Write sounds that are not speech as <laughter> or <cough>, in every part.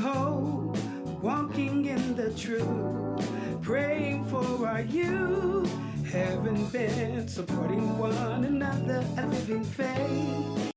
Hope, walking in the truth, praying for our youth, having been supporting one another, a living faith.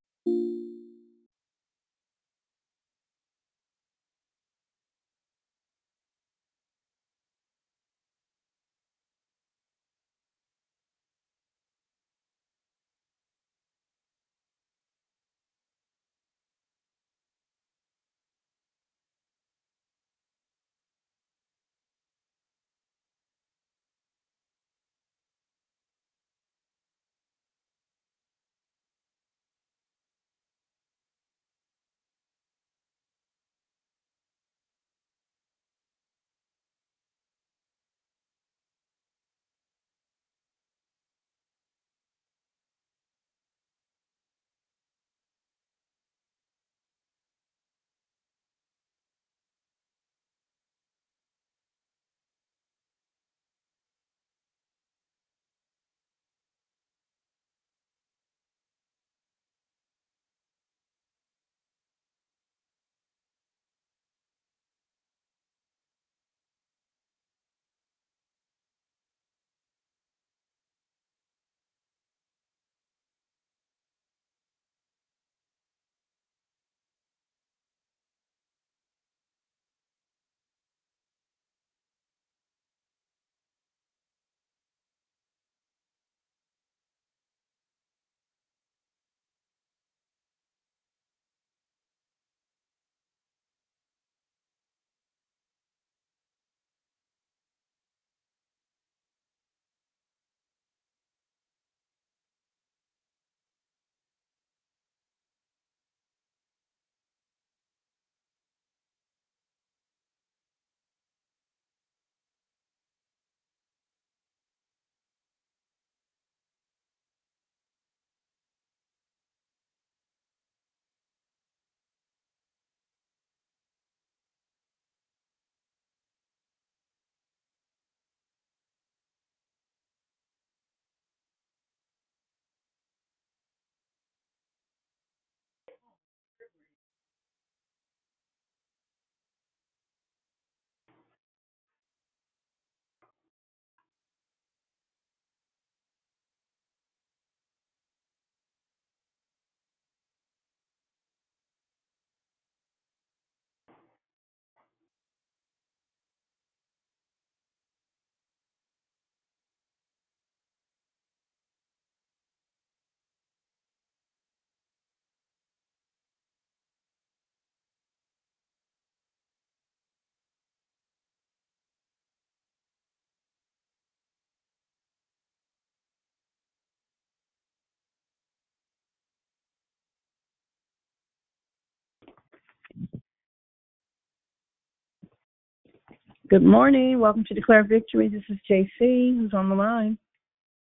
Good morning. Welcome to Declare Victory. This is JC, who's on the line.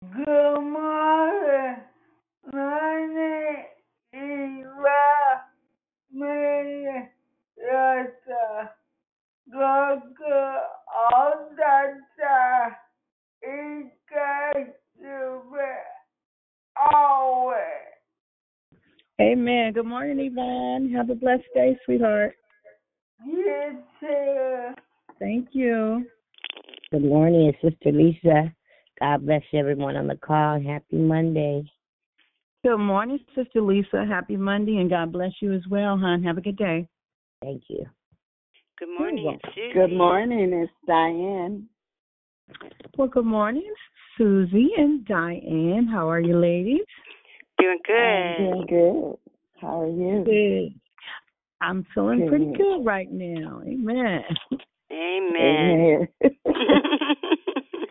Good morning. My name is Rob Minnesota. God good all the time. He got you always. Amen. Good morning, Yvonne. Have a blessed day, sweetheart. You too. Thank you. Good morning, Sister Lisa. God bless everyone on the call. Happy Monday. Good morning, Sister Lisa. Happy Monday, and God bless you as well, hon. Have a good day. Thank you. Good morning, There you it's Susie. Good morning, it's Diane. Well, good morning, Susie and Diane. How are you, ladies? Doing good. I'm doing good. How are you? Good. I'm feeling pretty Good. good right now. Amen. <laughs> Amen. Amen. <laughs>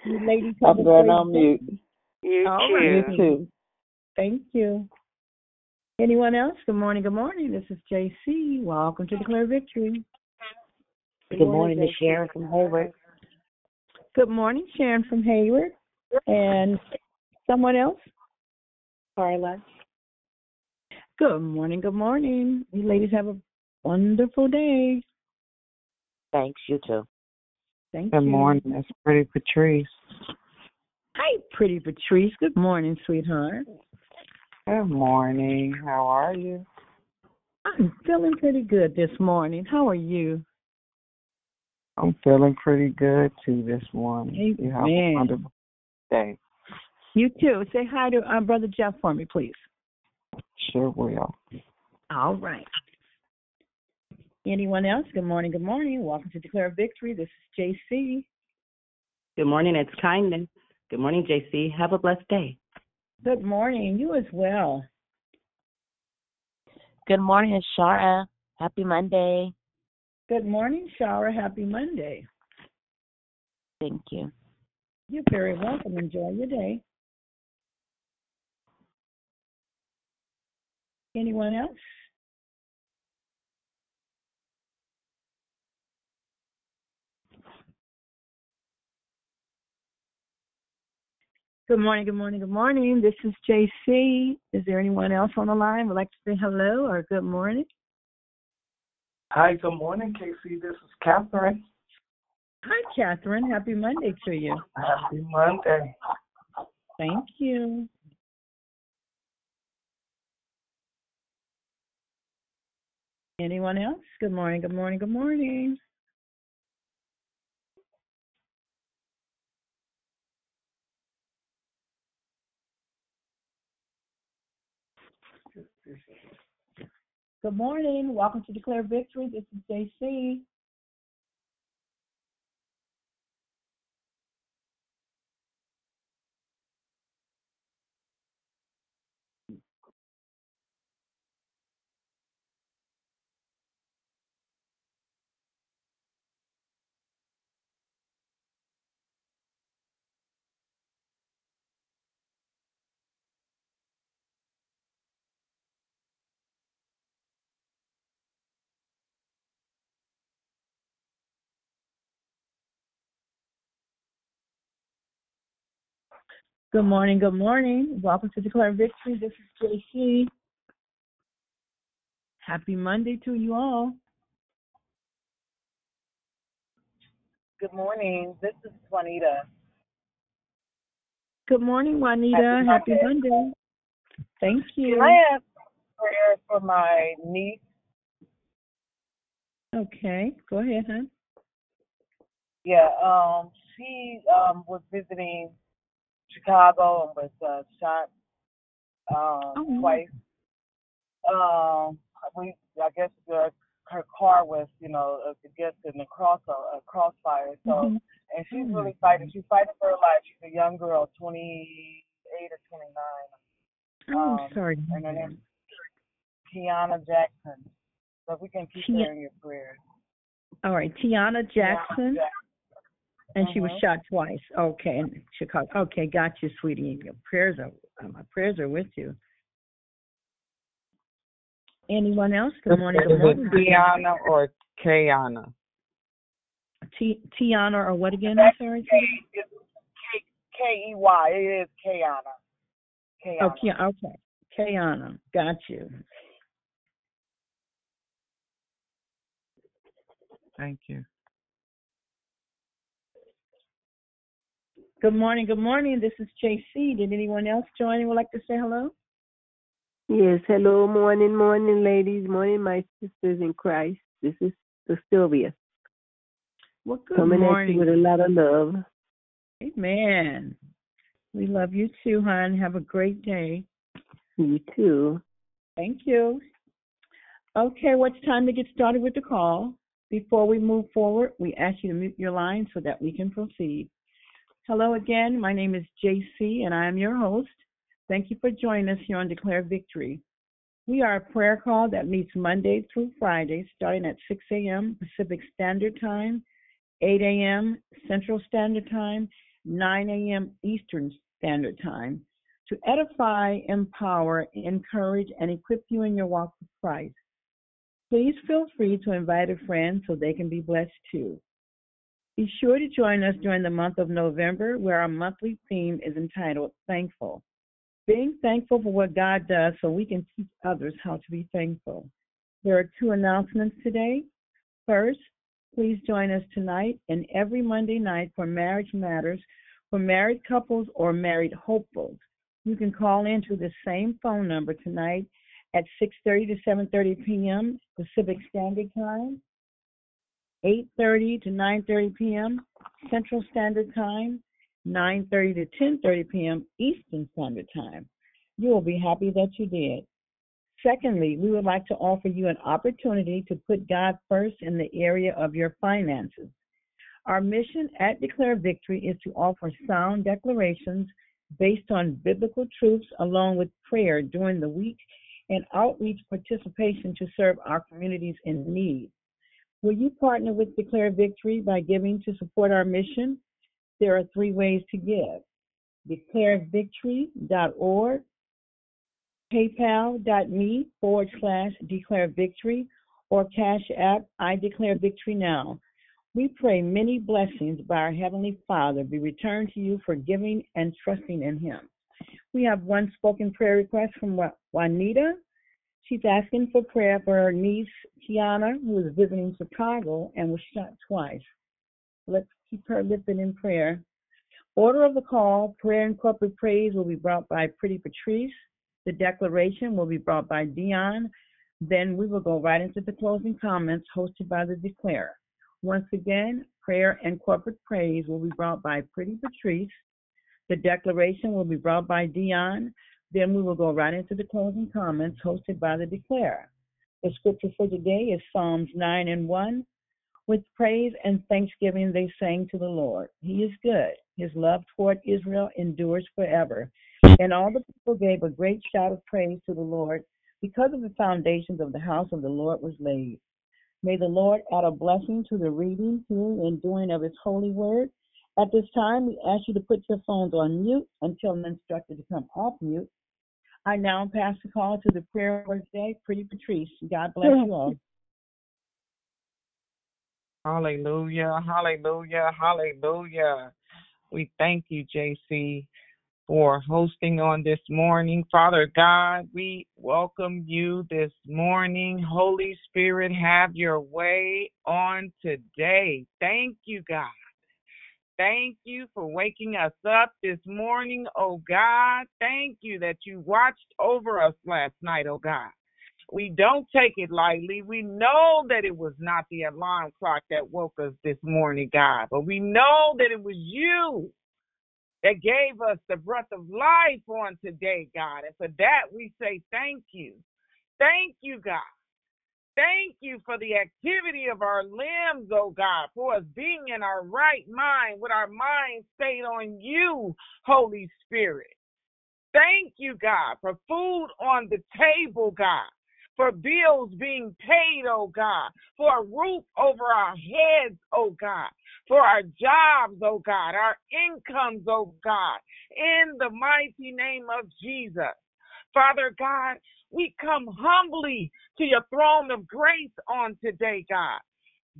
You ladies have I'm going great on mute. you All too. right. You too. Thank you. Anyone else? Good morning. Good morning. This is JC. Welcome to Declare Victory. Good morning, Miss Sharon from Hayward. Good morning, Sharon from Hayward. And someone else? Carla. Good morning. Good morning. You ladies have a wonderful day. Thanks, you too. Thank Good you. morning, it's Pretty Patrice. Hi, pretty Patrice. Good morning, sweetheart. Good morning. How are you? I'm feeling pretty good this morning. How are you? I'm feeling pretty good too this morning. You have a wonderful day. You too. Say hi to uh, Brother Jeff for me, please. Sure will. All right. Anyone else? Good morning. Good morning. Welcome to Declare Victory. This is JC. Good morning. It's Kindness. Good morning, JC. Have a blessed day. Good morning. You as well. Good morning, it's Shara. Happy Monday. Good morning, Shara. Happy Monday. Thank you. You're very welcome. Enjoy your day. Anyone else? Good morning, good morning, good morning. This is JC. Is there anyone else on the line would like to say hello or good morning? Hi, good morning, Casey. This is Catherine. Hi, Catherine. Happy Monday to you. Happy Monday. Thank you. Anyone else? Good morning, good morning, good morning. Good morning. Welcome to Declare Victory. This is JC. Good morning, good morning. Welcome to Declare Victory. This is JC. Happy Monday to you all. Good morning. This is Juanita. Good morning, Juanita. Happy Happy Monday. Monday. Thank you. Can I ask prayer for my niece? Okay, go ahead, hon. Yeah, um, she um was visiting Chicago and was uh, shot um Oh, twice. Um, we I guess the, her car was you know just in the cross a, a crossfire. So Mhm. and she's Oh, really fighting. She's fighting for her life. She's a young girl, 28 or 29. Oh, Um, sorry. and her hear name's Kiana Jackson. So we can keep her in your prayers. All right, Tiana Jackson, Tiana Jackson. And she was Mhm. shot twice. Okay, in Chicago. Okay, got you, sweetie. Your prayers are uh, my prayers are with you. Anyone else? Good morning. Is Good morning. Tiana or Kayana? T- Tiana or what again? I'm sorry. K it's K K E Y. It is Kiana. Kiana. Oh, okay. Kayana. Got you. Thank you. Good morning. Good morning. This is JC. Did anyone else join and would like to say hello? Yes, hello, morning, morning, ladies, morning, my sisters in Christ. This is Sister Sylvia Well, good coming at morning. you with a lot of love. Amen. We love you too, hon. Have a great day. You too. Thank you. Okay, what's time to get started with the call? Before we move forward, we ask you to mute your line so that we can proceed. Hello again. My name is JC, and I am your host. Thank you for joining us here on Declare Victory. We are a prayer call that meets Monday through Friday, starting at 6 a.m. Pacific Standard Time, 8 a.m. Central Standard Time, 9 a.m. Eastern Standard Time, to edify, empower, encourage, and equip you in your walk with Christ. Please feel free to invite a friend so they can be blessed too. Be sure to join us during the month of November, where our monthly theme is entitled Thankful. Being thankful for what God does so we can teach others how to be thankful. There are two announcements today. First, please join us tonight and every Monday night for Marriage Matters for married couples or married hopefuls. You can call in to the same phone number tonight at 6:30 to 7:30 p.m. Pacific Standard Time, 8:30 to 9:30 p.m. Central Standard Time, 9:30 to 10:30 p.m. Eastern Standard Time. You will be happy that you did. Secondly, we would like to offer you an opportunity to put God first in the area of your finances. Our mission at Declare Victory is to offer sound declarations based on biblical truths along with prayer during the week and outreach participation to serve our communities in need. Will you partner with Declare Victory by giving to support our mission? There are three ways to give declarevictory.org, paypal.me forward slash declare victory, or Cash App I Declare Victory Now. We pray many blessings by our Heavenly Father be returned to you for giving and trusting in Him. We have one spoken prayer request from Juanita. She's asking for prayer for her niece, Kiana, who is visiting Chicago and was shot twice. Let's keep her lifted in prayer. Order of the call, prayer and corporate praise will be brought by Pretty Patrice. The declaration will be brought by Dion. Then we will go right into the closing comments hosted by the declarer. Once again, prayer and corporate praise will be brought by Pretty Patrice. The declaration will be brought by Dion. Then we will go right into the closing comments hosted by the declarer. The scripture for today is Psalms 9 and 1. With praise and thanksgiving they sang to the Lord. He is good. His love toward Israel endures forever. And all the people gave a great shout of praise to the Lord because of the foundations of the house of the Lord was laid. May the Lord add a blessing to the reading, hearing, and doing of his holy word. At this time, we ask you to put your phones on mute until instructed to come off mute. I now pass the call to the prayer word today, Pretty Patrice. God bless you all. Hallelujah, hallelujah, hallelujah. We thank you, JC, for hosting on this morning. Father God, we welcome you this morning. Holy Spirit, have your way on today. Thank you, God. Thank you for waking us up this morning, oh God. Thank you that you watched over us last night, oh God. We don't take it lightly. We know that it was not the alarm clock that woke us this morning, God, but we know that it was you that gave us the breath of life on today, God. And for that, we say thank you. Thank you, God. Thank you for the activity of our limbs, oh God, for us being in our right mind with our mind stayed on you, Holy Spirit. Thank you, God, for food on the table, God, for bills being paid, oh God, for a roof over our heads, oh God, for our jobs, oh God, our incomes, oh God, in the mighty name of Jesus. Father God, we come humbly to your throne of grace on today, God.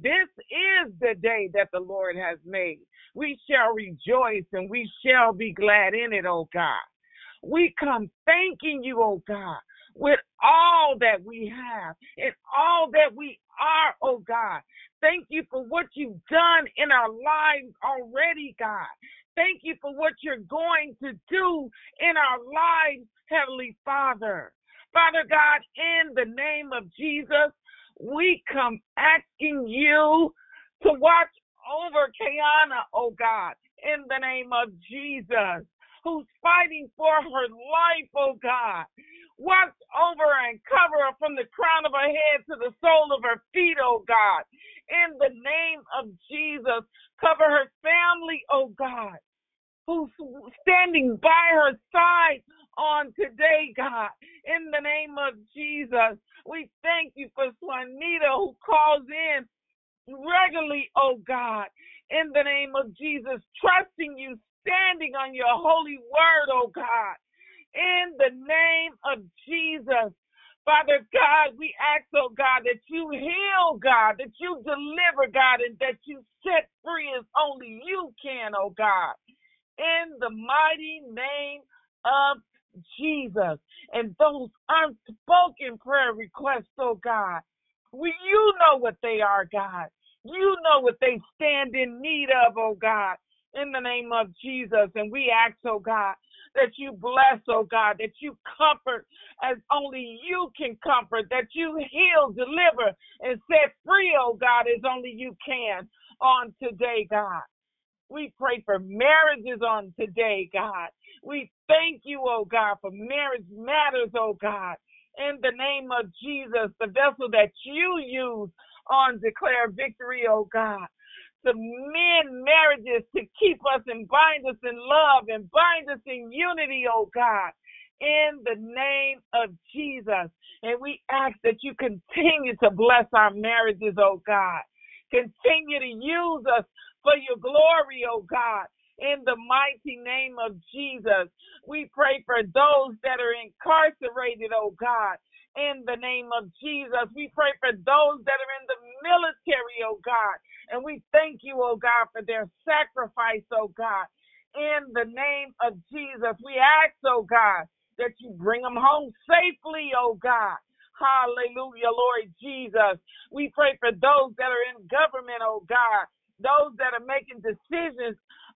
This is the day that the Lord has made. We shall rejoice and we shall be glad in it, oh God. We come thanking you, oh God, with all that we have and all that we are, oh God. Thank you for what you've done in our lives already, God. Thank you for what you're going to do in our lives, Heavenly Father. Father God, in the name of Jesus, we come asking you to watch over Kiana, oh God, in the name of Jesus, who's fighting for her life, oh God. Watch over and cover her from the crown of her head to the sole of her feet, oh God. In the name of Jesus, cover her family, oh God, who's standing by her side on today, God. In the name of Jesus, we thank you for Juanita who calls in regularly, oh God. In the name of Jesus, trusting you, standing on your holy word, oh God in the name of Jesus. Father God, we ask, oh God, that you heal, God, that you deliver, God, and that you set free as only you can, oh God. In the mighty name of Jesus. And those unspoken prayer requests, oh God, we, you know what they are, God. You know what they stand in need of, oh God, in the name of Jesus. And we ask, oh God, that you bless, oh God, that you comfort as only you can comfort, that you heal, deliver, and set free, oh God, as only you can on today, God. We pray for marriages on today, God. We thank you, oh God, for marriage matters, oh God. In the name of Jesus, the vessel that you use on declare victory, oh God to mend marriages, to keep us and bind us in love and bind us in unity, oh God, in the name of Jesus. And we ask that you continue to bless our marriages, oh God. Continue to use us for your glory, oh God. In the mighty name of Jesus, we pray for those that are incarcerated, oh God in the name of Jesus. We pray for those that are in the military, oh God. And we thank you, oh God, for their sacrifice, oh God. In the name of Jesus, we ask, oh God, that you bring them home safely, oh God. Hallelujah, Lord Jesus. We pray for those that are in government, oh God, those that are making decisions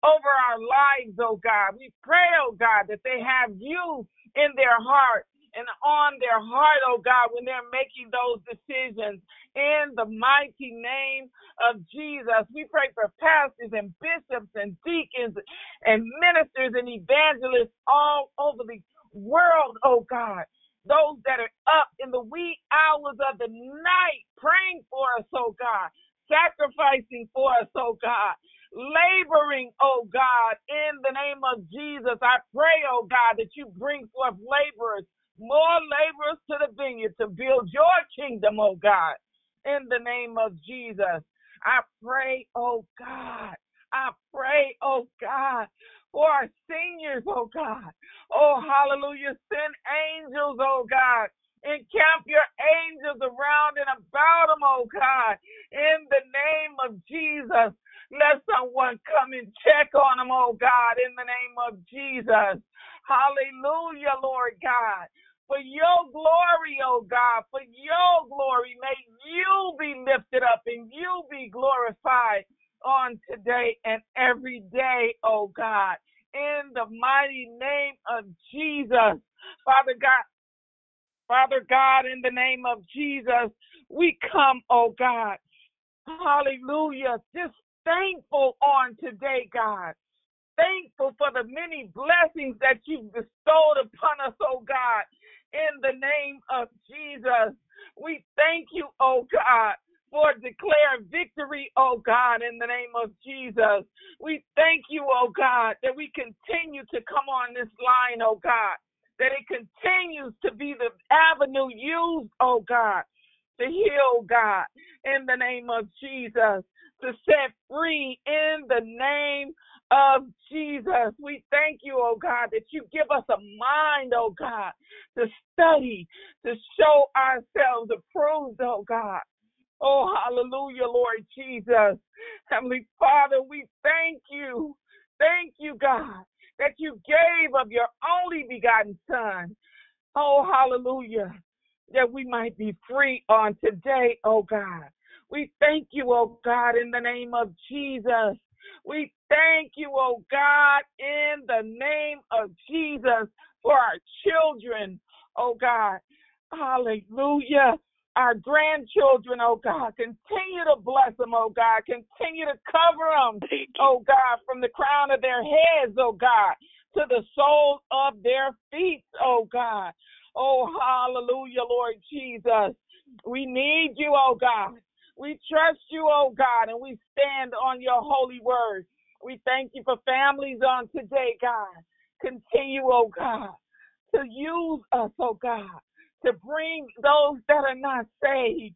over our lives, oh God. We pray, oh God, that they have you in their heart and on their heart, oh God, when they're making those decisions. In the mighty name of Jesus, we pray for pastors and bishops and deacons and ministers and evangelists all over the world, oh God. Those that are up in the wee hours of the night praying for us, oh God, sacrificing for us, oh God laboring, oh God, in the name of Jesus. I pray, oh God, that you bring forth laborers more laborers to the vineyard to build your kingdom, oh God, in the name of Jesus. I pray, oh God, I pray, oh God, for our seniors, oh God. Oh, hallelujah. Send angels, oh God. Encamp your angels around and about them, oh God, in the name of Jesus. Let someone come and check on them, oh God, in the name of Jesus. Hallelujah, Lord God for your glory, oh God, for your glory. May you be lifted up and you be glorified on today and every day, oh God. In the mighty name of Jesus, Father God, Father God, in the name of Jesus, we come, oh God. Hallelujah. Just thankful on today, God thankful for the many blessings that you've bestowed upon us, oh God in the name of Jesus. We thank you, oh God, for declare victory, oh God, in the name of Jesus. We thank you, oh God, that we continue to come on this line, oh God, that it continues to be the avenue used, oh God, to heal, God, in the name of Jesus, to set free in the name of Jesus. We thank you, oh God, that you give us a mind, oh God, to study, to show ourselves approved, oh God. Oh, hallelujah, Lord Jesus. Heavenly Father, we thank you. Thank you, God, that you gave of your only begotten Son. Oh, hallelujah, that we might be free on today, oh God. We thank you, oh God, in the name of Jesus. We thank you, oh God, in the name of Jesus for our children, oh God. Hallelujah. Our grandchildren, oh God, continue to bless them, oh God. Continue to cover them, oh God, from the crown of their heads, oh God, to the soles of their feet, oh God. Oh, hallelujah, Lord Jesus. We need you, oh God. We trust you, oh God, and we stand on your holy word. We thank you for families on today, God. Continue, oh God, to use us, oh God, to bring those that are not saved.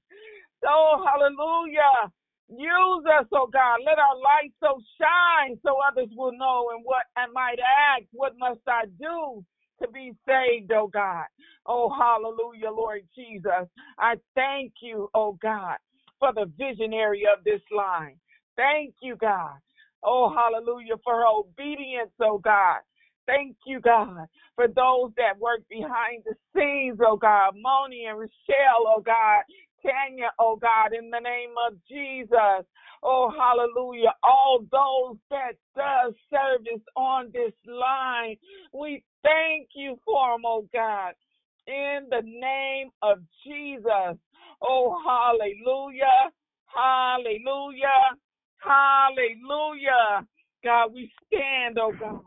Oh, hallelujah. Use us, oh God. Let our light so shine so others will know and what I might ask, what must I do to be saved, oh God. Oh, hallelujah, Lord Jesus. I thank you, oh God, for the visionary of this line. Thank you, God. Oh, hallelujah, for her obedience, oh God. Thank you, God, for those that work behind the scenes, oh God. Moni and Rochelle, oh God. Tanya, oh God, in the name of Jesus. Oh, hallelujah. All those that does service on this line, we thank you for them, oh God, in the name of Jesus. Oh, hallelujah. Hallelujah. Hallelujah. God, we stand, oh God.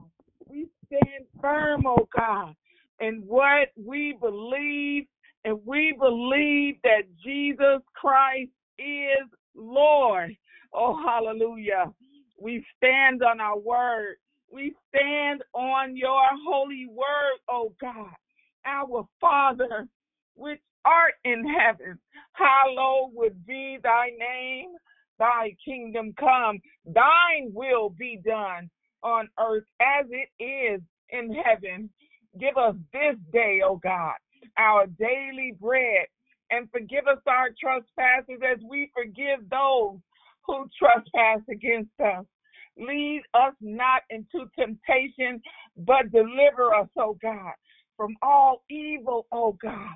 We stand firm, oh God, in what we believe, and we believe that Jesus Christ is Lord. Oh, hallelujah. We stand on our word. We stand on your holy word, oh God. Our Father, which art in heaven, hallowed would be thy name. Thy kingdom come, thine will be done on earth as it is in heaven. Give us this day, O God, our daily bread, and forgive us our trespasses as we forgive those who trespass against us. Lead us not into temptation, but deliver us, O God, from all evil, O God.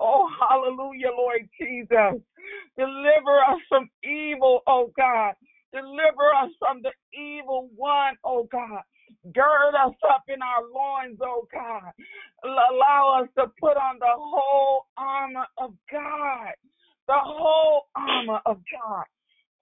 Oh, hallelujah, Lord Jesus. Deliver us from evil, oh God. Deliver us from the evil one, oh God. Gird us up in our loins, oh God. Allow us to put on the whole armor of God. The whole armor of God.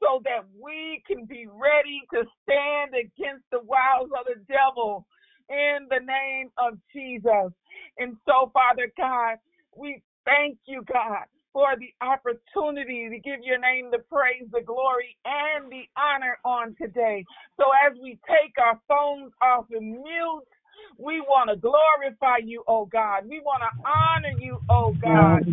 So that we can be ready to stand against the wiles of the devil in the name of Jesus. And so, Father God, we thank you, God, for the opportunity to give your name the praise, the glory, and the honor on today. So as we take our phones off and mute, we want to glorify you, oh God. We want to honor you, oh God.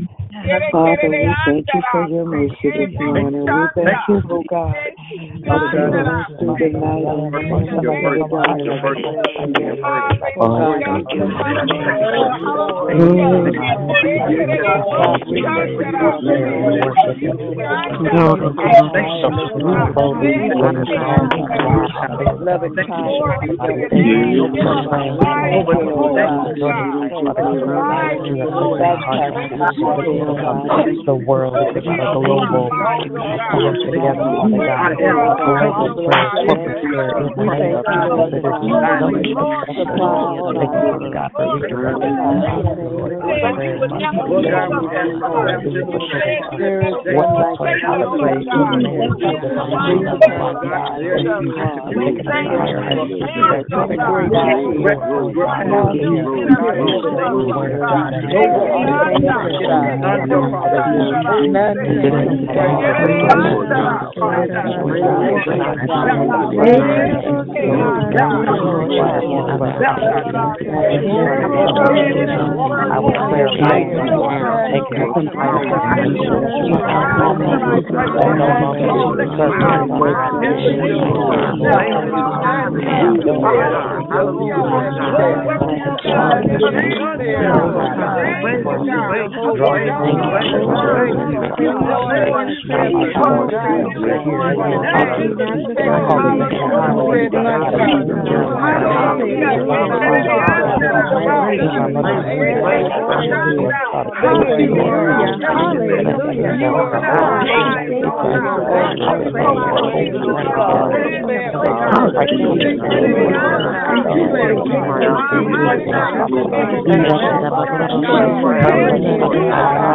Father, we thank you for your mercy this morning. We thank you, oh God. Through the night and the morning, God. Oh God, thank you. Loving the world, the global, coming together, Father God, the name of. Thank you, God, for pray, in the of Jesus, the God, for God, the word of God, taking us move. You are the bright light. You are the bright light. The bright light. The mighty word. Thank you.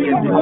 Father,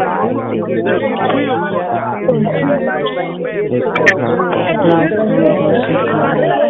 Thank you.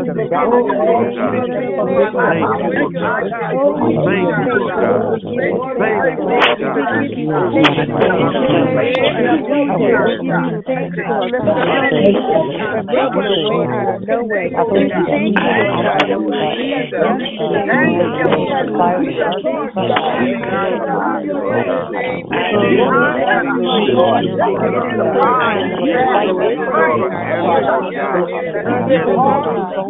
Thank you, God. Thank you, God. Thank you, God. Thank you, God. Thank you, God. Thank you, God. Thank you, God. Thank you, God.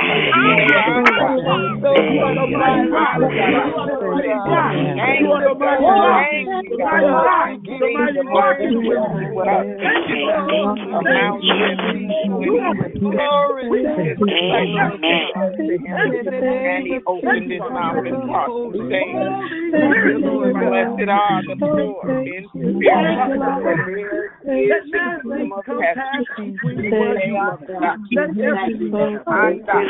Thank you. You.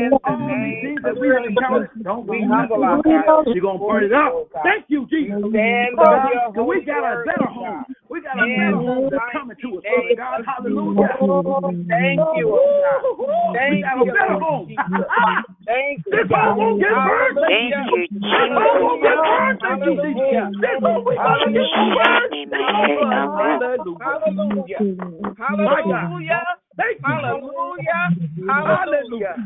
knee shall Glory to God. Every knee shall bow, Lord. All these things that we don't we humble ourselves. You're going to burn it up. Thank you, Jesus. Stand on your God, we got a better home. We got a better home that's coming to us, Father God. Hallelujah. Thank you, oh God. We got a better home. Thank you, This home won't get burned. Thank you, This home won't get burned. Thank you, Jesus. This home we gonna get burned. Hallelujah. Hallelujah. Thank you. Hallelujah. Hallelujah.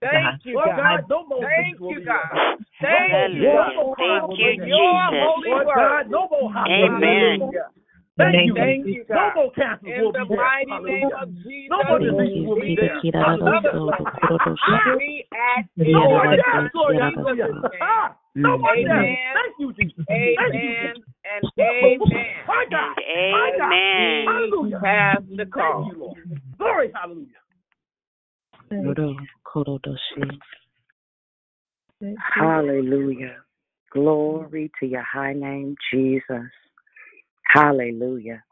Thank uh-huh. you, Lord God. God, no more Thank things will you, be God. lost. Thank you, Hallelujah. God. Thank you, With your Jesus. holy Lord word. God, no more hospitals. Amen. Hallelujah. Thank you. Thank you, No God. more cancers In will the be there. mighty name Hallelujah. of Jesus, No more diseases will be there. another Hallelujah. we ask No more in death, Lord. Jesus' Hallelujah. name. Ah, no more death. Amen. Thank you, Jesus. Thank you, Amen Jesus. and amen. My God. And My God. amen. Hallelujah. Pass the Thank call. you, Lord. Glory. Hallelujah. Hallelujah. Glory to your high name, Jesus. Hallelujah.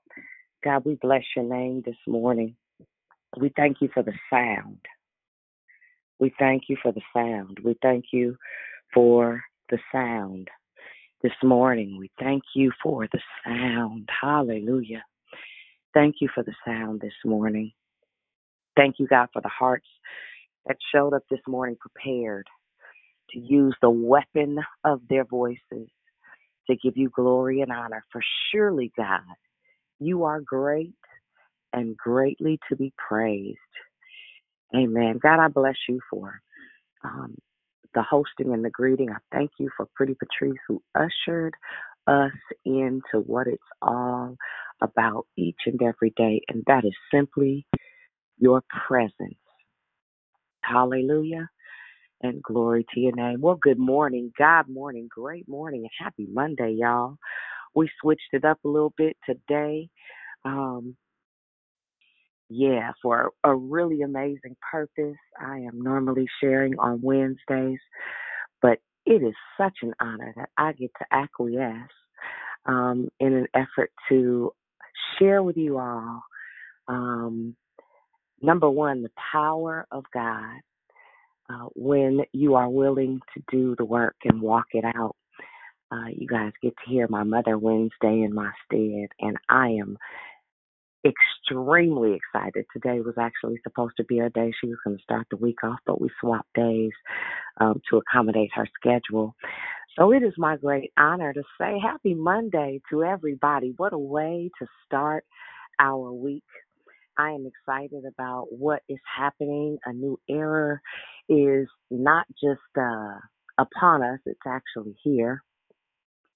God, we bless your name this morning. We thank you for the sound. We thank you for the sound. We thank you for the sound this morning. We thank you for the sound. Hallelujah. Thank you for the sound this morning. Thank you, God, for the hearts that showed up this morning prepared to use the weapon of their voices to give you glory and honor. For surely, God, you are great and greatly to be praised. Amen. God, I bless you for um, the hosting and the greeting. I thank you for Pretty Patrice who ushered us into what it's all about each and every day, and that is simply your presence. Hallelujah. And glory to your name. Well, good morning, God morning, great morning, and happy Monday, y'all. We switched it up a little bit today. Um, yeah, for a really amazing purpose. I am normally sharing on Wednesdays, but it is such an honor that I get to acquiesce um, in an effort to share with you all, um, number one, the power of God uh, when you are willing to do the work and walk it out. Uh, you guys get to hear my mother Wednesday in my stead, and I am extremely excited. Today was actually supposed to be her day. She was going to start the week off, but we swapped days um, to accommodate her schedule. So it is my great honor to say happy Monday to everybody. What a way to start our week. I am excited about what is happening. A new era is not just uh, upon us, it's actually here.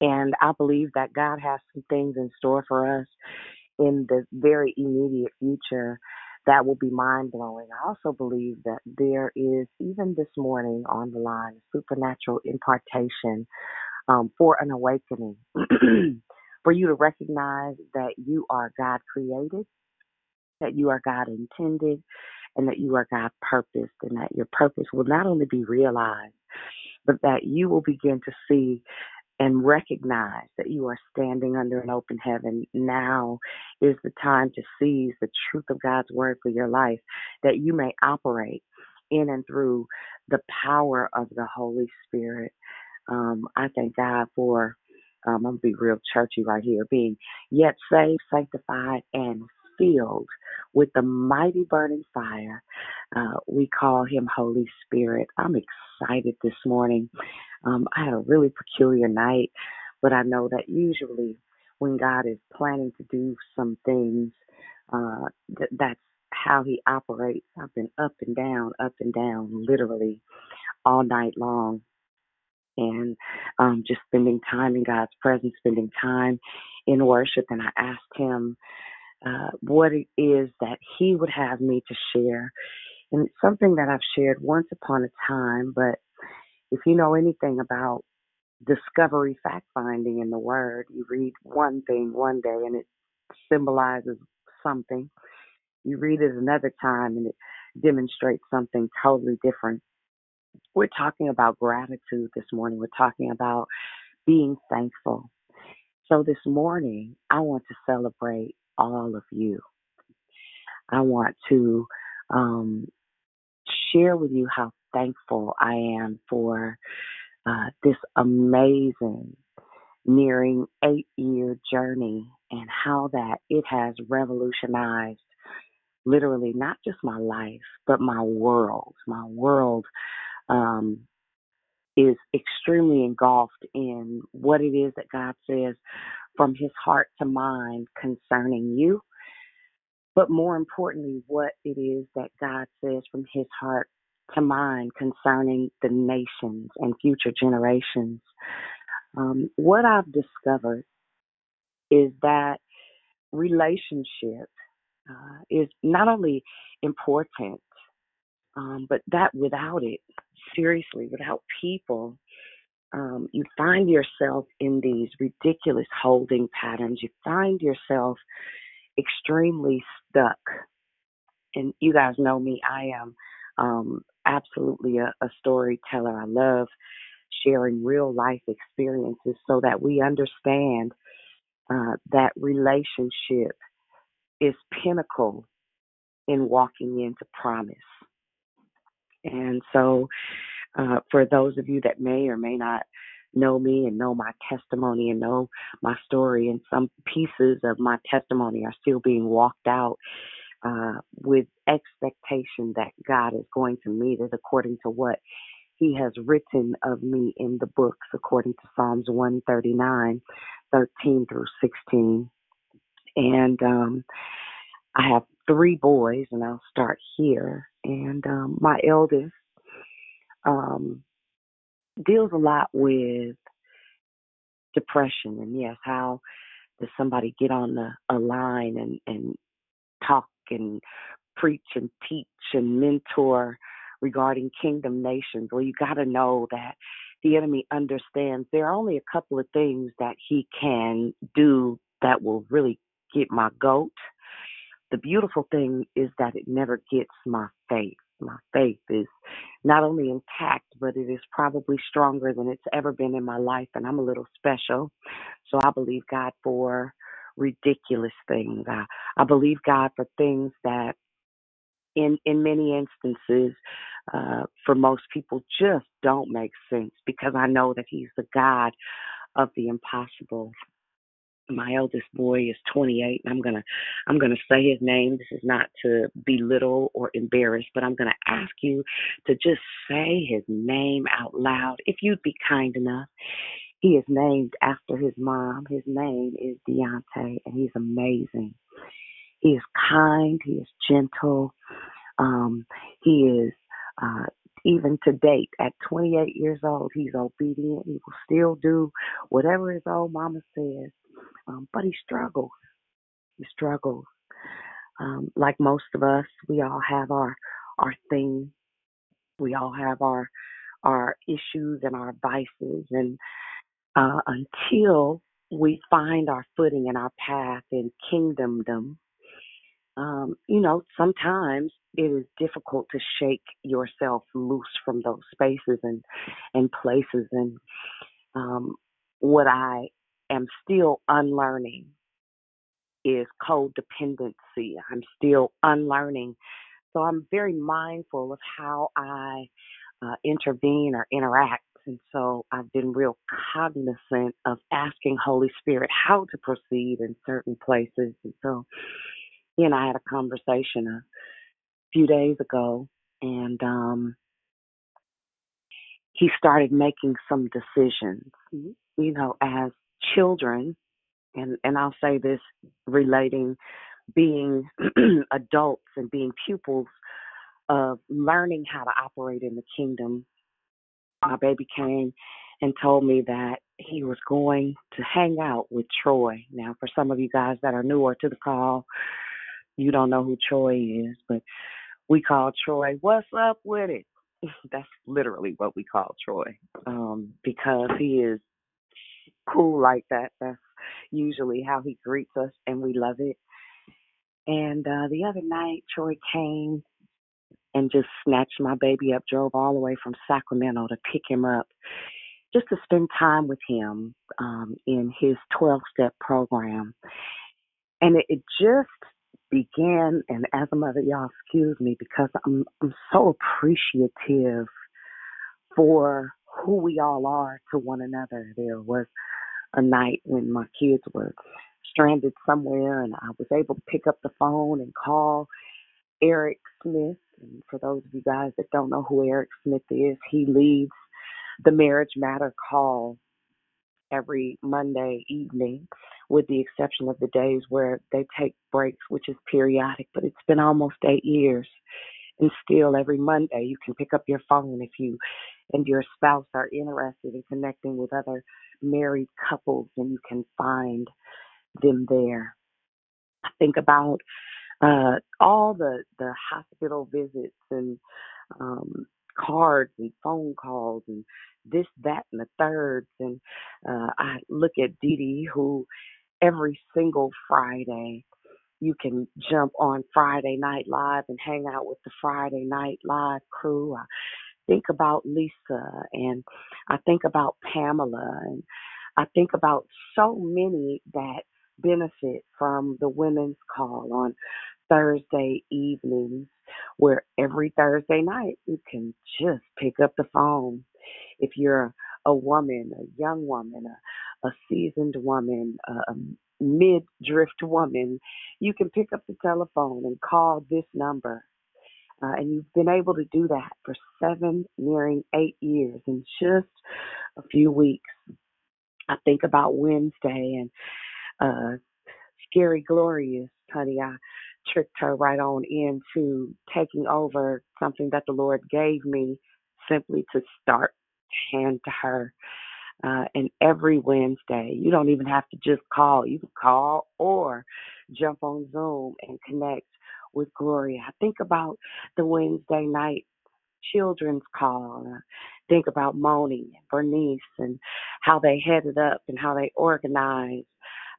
And I believe that God has some things in store for us in the very immediate future that will be mind blowing. I also believe that there is, even this morning on the line, supernatural impartation um, for an awakening, <clears throat> for you to recognize that you are God created, that you are God intended, and that you are God purposed, and that your purpose will not only be realized, but that you will begin to see and recognize that you are standing under an open heaven. Now is the time to seize the truth of God's word for your life, that you may operate in and through the power of the Holy Spirit. Um, I thank God for, um, I'm going to be real churchy right here, being yet saved, sanctified, and filled with the mighty burning fire. Uh, we call him Holy Spirit. I'm excited this morning Um, I had a really peculiar night, but I know that usually when God is planning to do some things, uh, th- that's how He operates. I've been up and down, up and down, literally all night long and um, just spending time in God's presence, spending time in worship. And I asked him uh, what it is that he would have me to share. And it's something that I've shared once upon a time, but if you know anything about discovery fact finding in the word, you read one thing one day and it symbolizes something. You read it another time and it demonstrates something totally different. We're talking about gratitude this morning. We're talking about being thankful. So this morning, I want to celebrate all of you. I want to um, share with you how thankful I am for uh, this amazing, nearing eight year journey and how that it has revolutionized literally not just my life, but my world. My world um, is extremely engulfed in what it is that God says from his heart to mind concerning you, but more importantly, what it is that God says from his heart to mind concerning the nations and future generations. Um, what I've discovered is that relationship uh, is not only important, um, but that without it, seriously, without people, um, you find yourself in these ridiculous holding patterns. You find yourself extremely stuck. And you guys know me, I am um, absolutely a, a storyteller. I love sharing real life experiences so that we understand uh, that relationship is pinnacle in walking into promise. And so, uh, for those of you that may or may not know me and know my testimony and know my story, and some pieces of my testimony are still being walked out uh, with expectation that God is going to meet it according to what He has written of me in the books, according to Psalms 139, 13 through 16. And um, I have three boys, and I'll start here. And um, my eldest um, deals a lot with depression, and yes, how does somebody get on the, a line and and talk and preach and teach and mentor regarding kingdom nations? Well, you got to know that the enemy understands there are only a couple of things that he can do that will really get my goat the beautiful thing is that it never gets my faith. My faith is not only intact, but it is probably stronger than it's ever been in my life. And I'm a little special. So I believe God for ridiculous things. I, I believe God for things that in in many instances uh, for most people just don't make sense because I know that he's the God of the impossible my eldest boy is 28 and i'm going to i'm going to say his name. This is not to belittle or embarrass but i'm going to ask you to just say his name out loud. If you'd be kind enough he is named after his mom. His name is deontay and he's amazing. He is kind. He is gentle. Um he is uh even to date, at 28 years old, he's obedient. He will still do whatever his old mama says. Um, but he struggles. He struggles. Um, like most of us, we all have our our thing. We all have our our issues and our vices, and uh, until we find our footing and our path in kingdomdom, um, you know, sometimes it is difficult to shake yourself loose from those spaces and and places. And um, what I am still unlearning is codependency. I'm still unlearning. So I'm very mindful of how I uh, intervene or interact. And so I've been real cognizant of asking Holy Spirit how to proceed in certain places. And so he and I had a conversation a few days ago, and um, he started making some decisions. You know, as children, and and I'll say this relating being <clears throat> adults and being pupils of learning how to operate in the kingdom. My baby came and told me that he was going to hang out with Troy. Now, for some of you guys that are newer to the call, you don't know who Troy is, but we call Troy, What's up with it? <laughs> That's literally what we call Troy um, because he is cool like that. That's usually how he greets us, and we love it. And uh, the other night, Troy came and just snatched my baby up, drove all the way from Sacramento to pick him up, just to spend time with him um, in his 12 step program. And it, it just began, and as a mother, y'all excuse me because I'm, I'm so appreciative for who we all are to one another. There was a night when my kids were stranded somewhere, and I was able to pick up the phone and call Eric Smith. And for those of you guys that don't know who Eric Smith is, he leads the Marriage Matter call every Monday evening, with the exception of the days where they take breaks, which is periodic. But it's been almost eight years. And still, every Monday, you can pick up your phone if you and your spouse are interested in connecting with other married couples, and you can find them there. I think about uh, all the the hospital visits and um, cards and phone calls and this, that, and the thirds. And uh, I look at Dee Dee, who every single Friday you can jump on Friday Night Live and hang out with the Friday Night Live crew. I think about Lisa and I think about Pamela and I think about so many that benefit from the women's call on Thursday evenings, where every Thursday night you can just pick up the phone. If you're a woman, a young woman, a, a seasoned woman, a, a mid drift woman, you can pick up the telephone and call this number. Uh, and you've been able to do that for seven, nearing eight years in just a few weeks. I think about Wednesday and uh, Scary Glorious, honey. I tricked her right on into taking over something that the Lord gave me simply to start hand to her. Uh, and every Wednesday, you don't even have to just call. You can call or jump on Zoom and connect with Gloria. I think about the Wednesday night children's call. I think about Moni and Bernice and how they headed up and how they organized.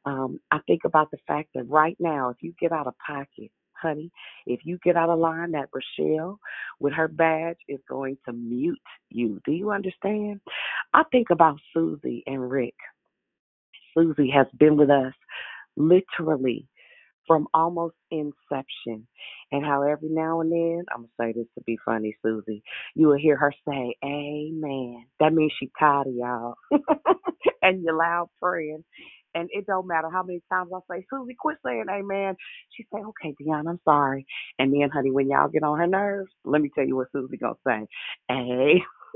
Um, I think about the fact that right now, if you get out of pocket, honey, if you get out of line, that Rochelle with her badge is going to mute you. Do you understand? I think about Susie and Rick. Susie has been with us literally from almost inception. And how every now and then, I'm going to say this to be funny, Susie, you will hear her say, Amen. That means she's tired of y'all. <laughs> and your loud praying. And it don't matter how many times I say, Susie, quit saying amen. She say, okay, Dion, I'm sorry. And then, honey, when y'all get on her nerves, let me tell you what Susie gonna say. Hey, <laughs>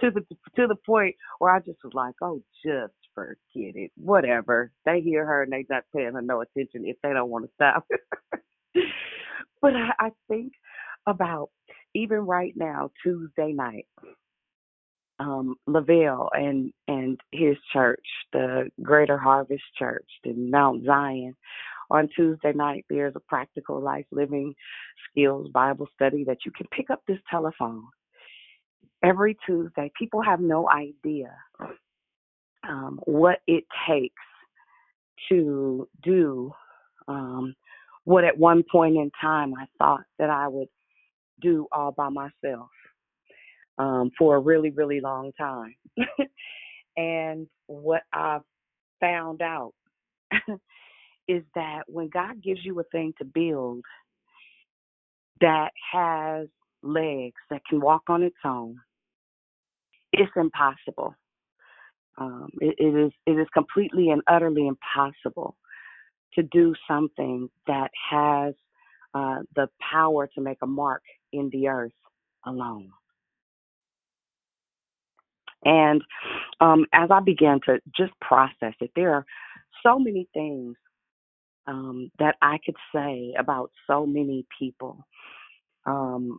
to the to the point where I just was like, oh, just forget it. Whatever. They hear her and they not paying her no attention if they don't want to stop. <laughs> but I, I think about even right now, Tuesday night, um, Lavelle and and his church, the Greater Harvest Church in Mount Zion. On Tuesday night, there's a practical life living skills Bible study that you can pick up this telephone every Tuesday. People have no idea um, what it takes to do um, what at one point in time I thought that I would do all by myself um, for a really, really long time. <laughs> and what I've found out <laughs> is that when God gives you a thing to build that has legs that can walk on its own, it's impossible. Um, it, it is it is completely and utterly impossible to do something that has uh, the power to make a mark in the earth alone. And um, as I began to just process it, there are so many things um, that I could say about so many people. Um,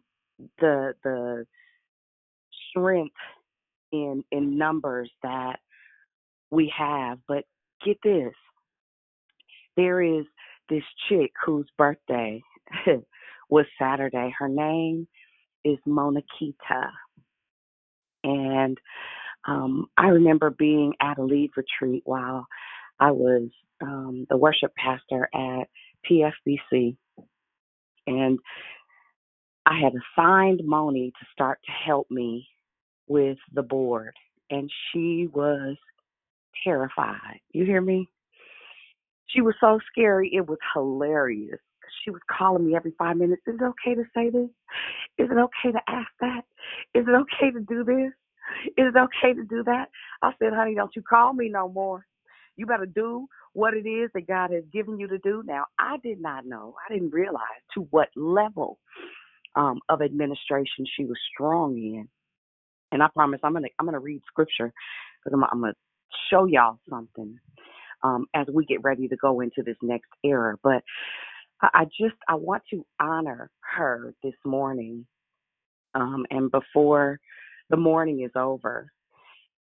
the the strength in in numbers that we have, but get this, there is this chick whose birthday <laughs> was Saturday. Her name is Monakita. And um, I remember being at a lead retreat while I was um, the worship pastor at PFBC. And I had assigned Moni to start to help me with the board. And she was terrified. You hear me? She was so scary, it was hilarious. She was calling me every five minutes. Is it okay to say this? Is it okay to ask that? Is it okay to do this? Is it okay to do that? I said, honey, don't you call me no more. You better do what it is that God has given you to do. Now, I did not know, I didn't realize to what level um, of administration she was strong in. And I promise I'm gonna I'm gonna read scripture because I'm, I'm gonna show y'all something um, as we get ready to go into this next era. But I, just I want to honor her this morning, um, and before the morning is over,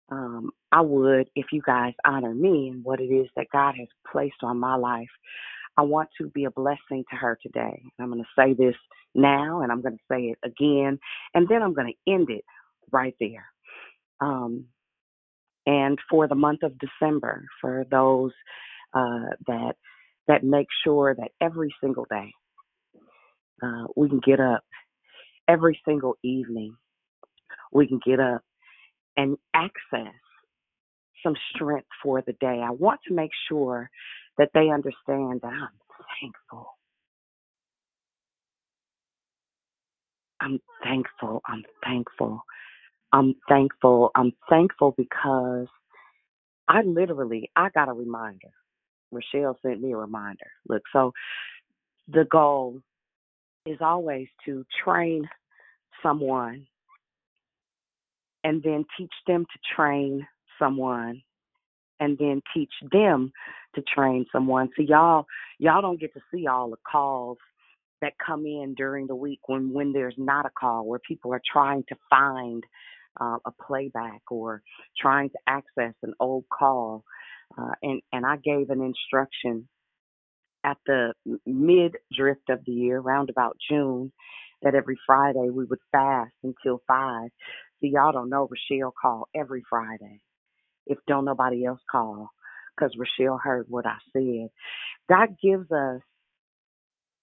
um, I would, if you guys honor me and what it is that God has placed on my life, I want to be a blessing to her today. I'm going to say this now, and I'm going to say it again, and then I'm going to end it right there. Um, and for the month of December, for those uh, that that make sure that every single day uh, we can get up, every single evening we can get up and access some strength for the day. I want to make sure that they understand that I'm thankful. I'm thankful. I'm thankful. I'm thankful. I'm thankful because I literally I got a reminder. Rochelle sent me a reminder. Look, so the goal is always to train someone and then teach them to train someone and then teach them to train someone. So y'all y'all don't get to see all the calls that come in during the week when when there's not a call where people are trying to find uh, a playback or trying to access an old call. Uh, and and I gave an instruction at the mid drift of the year, around about June, that every Friday we would fast until five. See, y'all don't know Rochelle called every Friday. If don't nobody else call, because Rochelle heard what I said. God gives us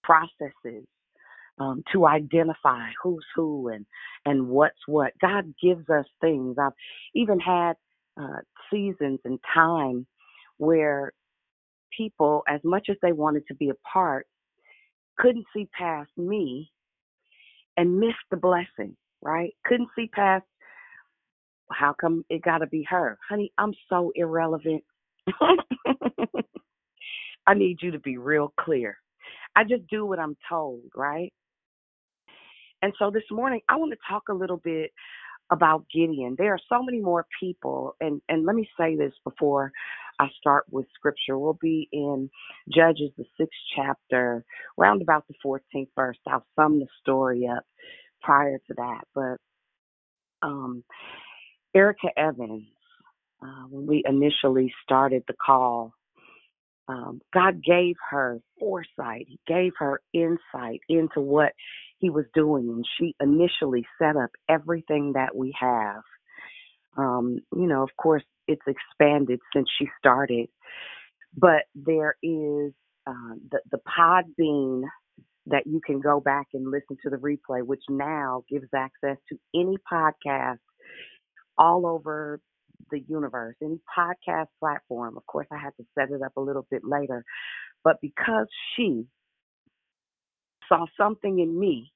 processes um, to identify who's who and and what's what. God gives us things. I've even had uh, seasons and time where people, as much as they wanted to be a part, couldn't see past me and missed the blessing. Right? Couldn't see past. How come it got to be her, honey? I'm so irrelevant. <laughs> I need you to be real clear. I just do what I'm told, right? And so this morning, I want to talk a little bit about Gideon. There are so many more people, and, and let me say this before I start with scripture. We'll be in Judges, the sixth chapter, round about the 14th verse. I'll sum the story up prior to that. But um, Erica Evans, uh, when we initially started the call, um, God gave her foresight. He gave her insight into what He was doing, and she initially set up everything that we have. Um, you know, of course, it's expanded since she started, but there is uh, the the Podbean that you can go back and listen to the replay, which now gives access to any podcast all over the universe, any podcast platform. Of course, I had to set it up a little bit later, but because she saw something in me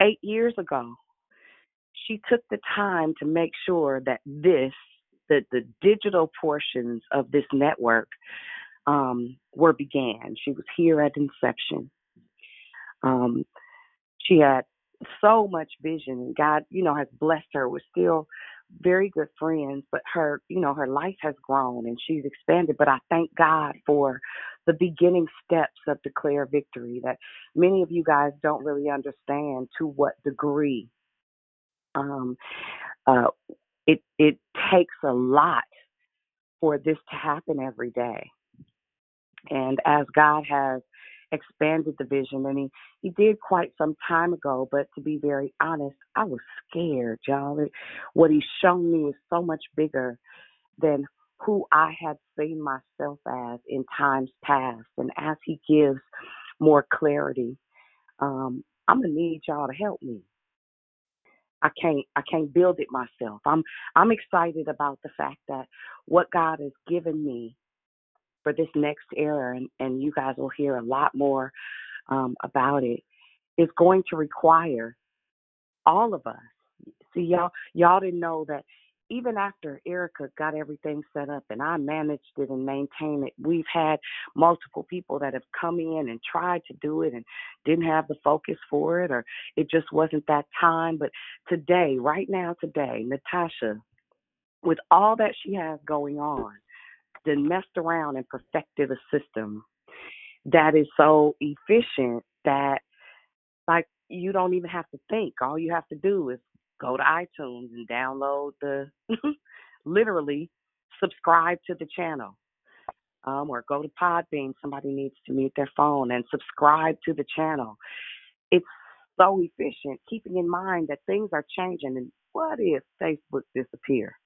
eight years ago, she took the time to make sure that this, that the digital portions of this network um, were began. She was here at inception. Um, she had so much vision. And God, you know, has blessed her. We're still very good friends, but her, you know, her life has grown and she's expanded. But I thank God for the beginning steps of Declare Victory that many of you guys don't really understand to what degree. Um, uh, it it takes a lot for this to happen every day. And as God has expanded the vision, and he, he did quite some time ago, but to be very honest, I was scared, y'all. What he's shown me is so much bigger than who I had seen myself as in times past. And as he gives more clarity, um, I'm gonna need y'all to help me. I can't I can't build it myself. I'm I'm excited about the fact that what God has given me for this next era, and, and you guys will hear a lot more um, about it, is going to require all of us. See, y'all, y'all didn't know that even after Erica got everything set up and I managed it and maintained it, we've had multiple people that have come in and tried to do it and didn't have the focus for it or it just wasn't that time. But today, right now, today, Natasha, with all that she has going on, then messed around and perfected a system that is so efficient that like you don't even have to think. All you have to do is go to iTunes and download the <laughs> literally subscribe to the channel. Um, or go to Podbean. Somebody needs to mute their phone and subscribe to the channel. It's so efficient, keeping in mind that things are changing. And what if Facebook disappear?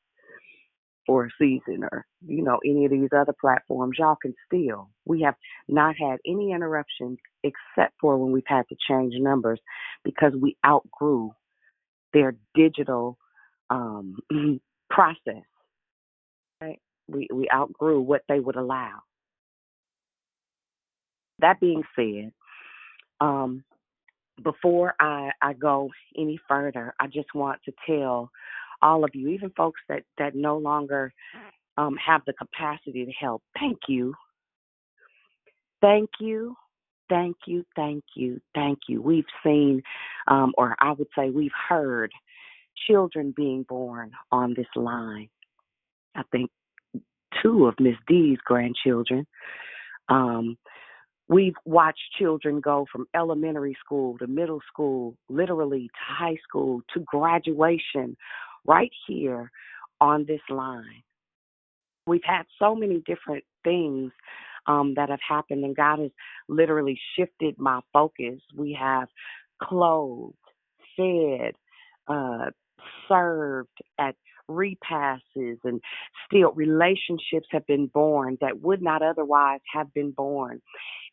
for a season or you know any of these other platforms y'all can still we have not had any interruptions except for when we've had to change numbers because we outgrew their digital um, <clears throat> process right we we outgrew what they would allow that being said um, before I, I go any further, I just want to tell all of you, even folks that, that no longer um, have the capacity to help, thank you. Thank you. Thank you. Thank you. Thank you. We've seen, um, or I would say we've heard children being born on this line. I think two of Miss D's grandchildren. Um, We've watched children go from elementary school to middle school, literally to high school to graduation right here on this line. We've had so many different things um, that have happened, and God has literally shifted my focus. We have clothed, fed, uh, served at repasses, and still relationships have been born that would not otherwise have been born.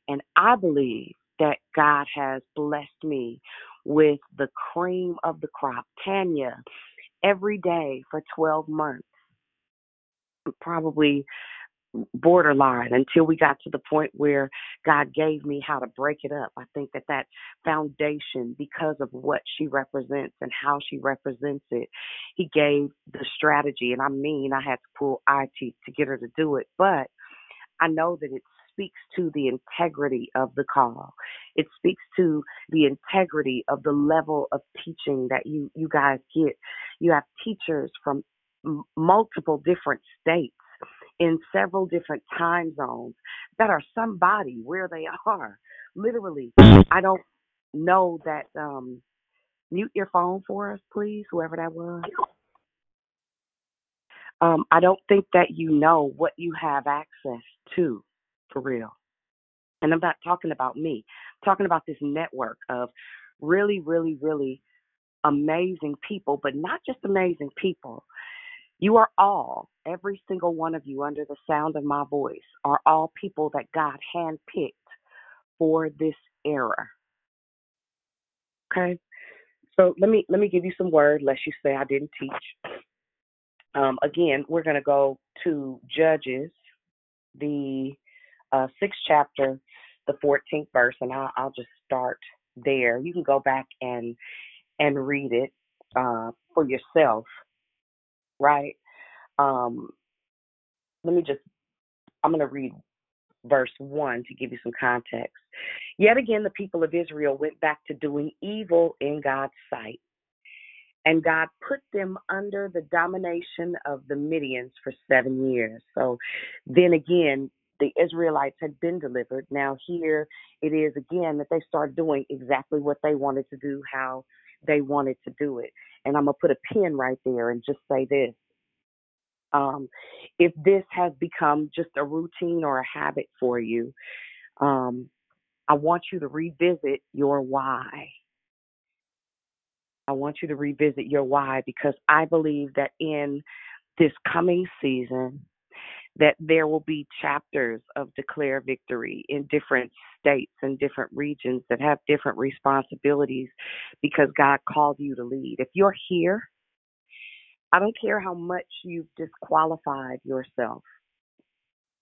And I believe that God has blessed me with the cream of the crop. Tanya, every day for 12 months, probably borderline until we got to the point where God gave me how to break it up. I think that that foundation, because of what she represents and how she represents it, He gave the strategy. And I mean, I had to pull IT to get her to do it, but I know that it speaks to the integrity of the call. It speaks to the integrity of the level of teaching that you you guys get. You have teachers from multiple different states in several different time zones that are somebody where they <laughs> are. Literally, I don't know that. Um, mute your phone for us, please, whoever that was. Um, I don't think that you know what you have access to for real. And I'm not talking about me. I'm talking about this network of really, really, really amazing people, but not just amazing people. You are all, every single one of you under the sound of my voice, are all people that God handpicked for this era. Okay? So let me let me give you some word, lest you say I didn't teach. Um, again, we're going to go to Judges, the uh, sixth chapter, the 14th verse, and I'll, I'll just start there. You can go back and and read it uh, for yourself, right? Um, let me just, I'm going to read verse 1 to give you some context. Yet again, the people of Israel went back to doing evil in God's sight. And God put them under the domination of the Midians for seven years. So then again, the Israelites had been delivered. Now, here it is again that they start doing exactly what they wanted to do, how they wanted to do it. And I'm going to put a pin right there and just say this. Um, if this has become just a routine or a habit for you, um, I want you to revisit your why. I want you to revisit your why because I believe that in this coming season, that there will be chapters of declare victory in different states and different regions that have different responsibilities because God called you to lead. If you're here, I don't care how much you've disqualified yourself.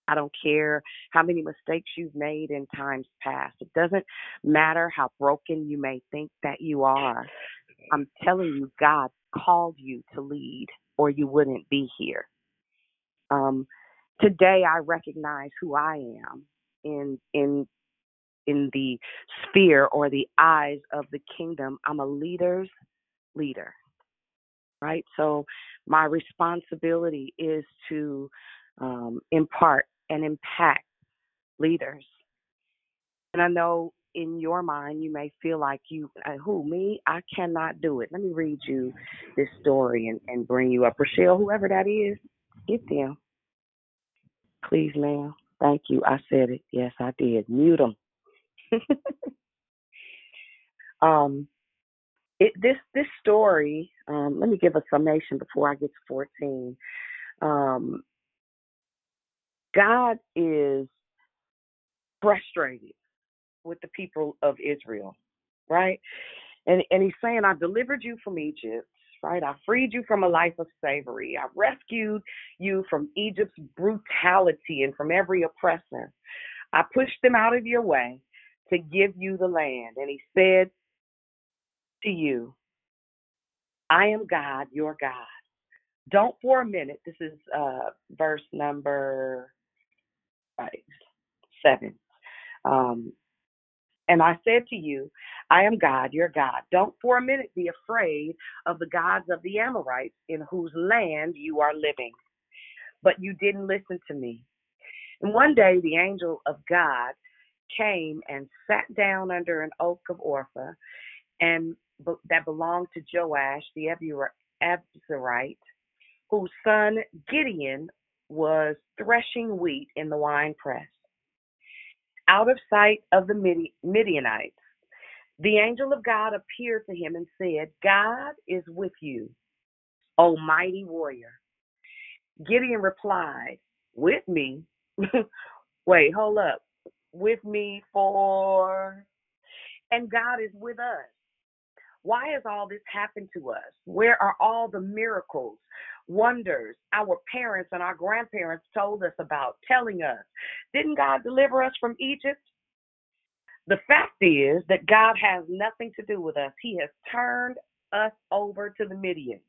I don't care how many mistakes you've made in times past. It doesn't matter how broken you may think that you are. I'm telling you, God called you to lead, or you wouldn't be here. Um, today, I recognize who I am in in in the sphere or the eyes of the kingdom. I'm a leader's leader, right? So my responsibility is to um, impart and impact leaders. And I know in your mind you may feel like you uh, who me i cannot do it let me read you this story and, and bring you up rochelle whoever that is get them please ma'am. Thank you. I said it. Yes i did. Mute them <laughs> um it this this story um let me give a summation before i get to 14 um god is frustrated with the people of Israel, right? And and he's saying, I delivered you from Egypt, right? I freed you from a life of slavery. I rescued you from Egypt's brutality and from every oppressor. I pushed them out of your way to give you the land. And he said to you, I am God, your God. Don't for a minute, this is uh, verse number five, seven. Um, and I said to you, I am God, your God. Don't for a minute be afraid of the gods of the Amorites in whose land you are living. But you didn't listen to me. And one day the angel of God came and sat down under an oak of Ophrah, and that belonged to Joash the Abiezrite, whose son Gideon was threshing wheat in the winepress out of sight of the Midianites. The angel of God appeared to him and said, God is with you, O mighty warrior. Gideon replied, With me? <laughs> Wait, hold up. With me for. And God is with us. Why has all this happened to us? Where are all the miracles, wonders our parents and our grandparents told us about, telling us? Didn't God deliver us from Egypt? The fact is that God has nothing to do with us. He has turned us over to the Midian.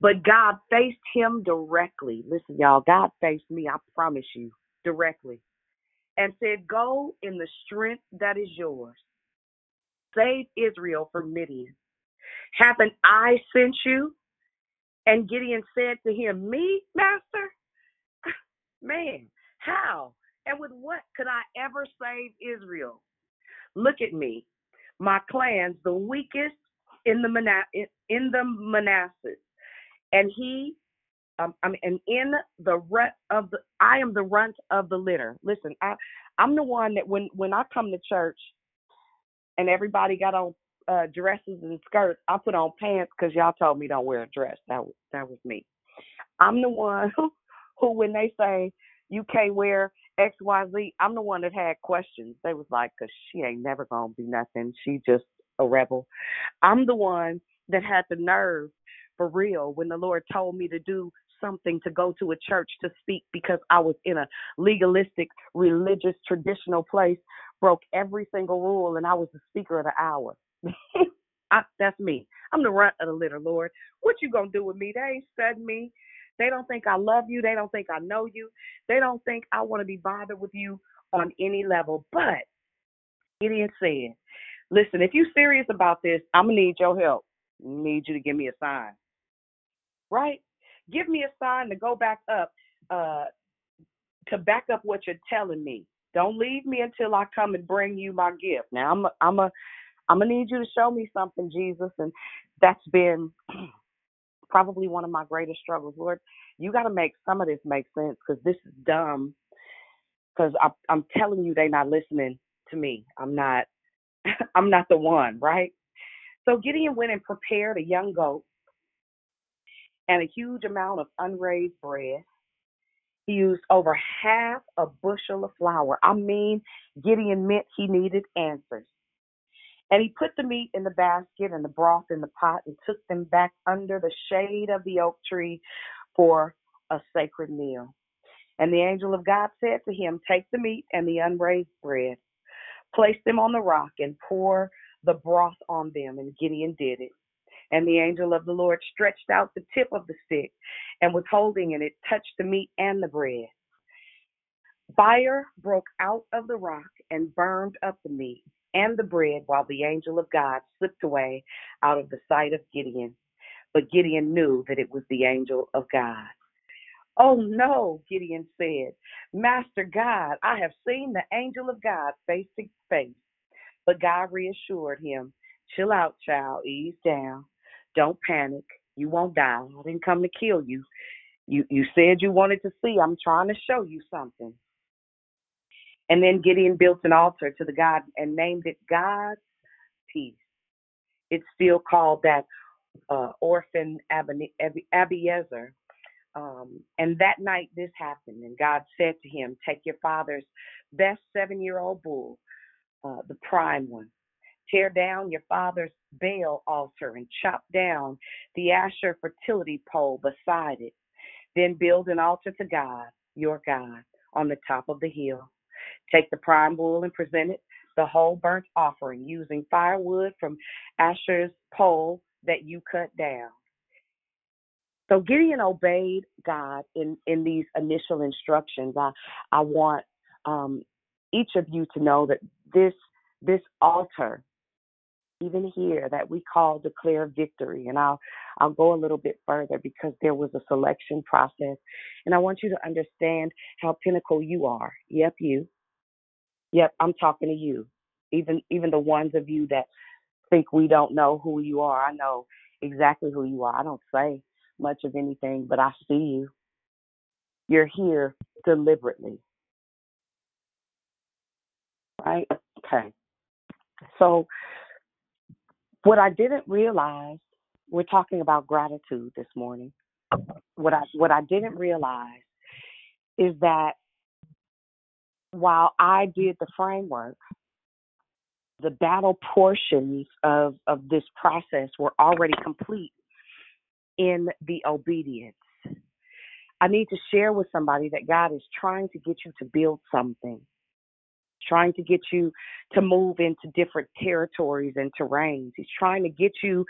But God faced him directly. Listen, y'all, God faced me, I promise you, directly. And said, Go in the strength that is yours. Save Israel from Midian. Haven't I sent you? And Gideon said to him, Me, master? <laughs> Man, how? And with what could I ever save Israel? Look at me. My clans, the weakest in the Mana- in the Manasseh. And he um, I mean, and in the runt of the, I am the runt of the litter. Listen, I, I'm the one that when when I come to church, and everybody got on uh, dresses and skirts. I put on pants because y'all told me don't wear a dress. That was that was me. I'm the one who, <laughs> who when they say you can't wear X Y Z, I'm the one that had questions. They was like, cause she ain't never gonna be nothing. She just a rebel. I'm the one that had the nerve for real when the Lord told me to do something to go to a church to speak because I was in a legalistic, religious, traditional place, broke every single rule, and I was the speaker of the hour. I, that's me. I'm the runt of the litter, Lord. What you gonna do with me? They ain't studying me. They don't think I love you. They don't think I know you. They don't think I want to be bothered with you on any level. But Gideon said, Listen, if you're serious about this, I'm to need your help. I need you to give me a sign. Right? Give me a sign to go back up, uh, to back up what you're telling me. Don't leave me until I come and bring you my gift. Now I'm a, I'm a I'm gonna need you to show me something, Jesus, and that's been <clears throat> probably one of my greatest struggles. Lord, you got to make some of this make sense because this is dumb. Because I'm telling you, they're not listening to me. I'm not. <laughs> I'm not the one, right? So Gideon went and prepared a young goat and a huge amount of unraised bread. He used over half a bushel of flour. I mean, Gideon meant he needed answers. And he put the meat in the basket and the broth in the pot and took them back under the shade of the oak tree for a sacred meal. And the angel of God said to him, Take the meat and the unraised bread, place them on the rock, and pour the broth on them. And Gideon did it. And the angel of the Lord stretched out the tip of the stick and was holding it. It touched the meat and the bread. Fire broke out of the rock and burned up the meat and the bread while the angel of God slipped away out of the sight of Gideon. But Gideon knew that it was the angel of God. Oh no, Gideon said, Master God, I have seen the angel of God face to face. But God reassured him, Chill out, child, ease down. Don't panic. You won't die. I didn't come to kill you. You you said you wanted to see. I'm trying to show you something. And then Gideon built an altar to the God and named it God's Peace. It's still called that uh, Ophrah Abiezer. Um, and that night this happened, and God said to him, Take your father's best seven year old bull, uh, the prime one. Tear down your father's Baal altar and chop down the Asherah fertility pole beside it. Then build an altar to God, your God, on the top of the hill. Take the prime bull and present it, the whole burnt offering, using firewood from Asherah's pole that you cut down. So Gideon obeyed God in, in these initial instructions. I, I want um, each of you to know that this this altar, even here, that we call declare victory, and I'll I'll go a little bit further because there was a selection process, and I want you to understand how pinnacle you are. Yep, you. Yep, I'm talking to you. Even even the ones of you that think we don't know who you are, I know exactly who you are. I don't say much of anything, but I see you. You're here deliberately. Right? Okay. So what I didn't realize, we're talking about gratitude this morning. What I what I didn't realize is that while I did the framework, the battle portions of, of this process were already complete in the obedience. I need to share with somebody that God is trying to get you to build something, trying to get you to move into different territories and terrains. He's trying to get you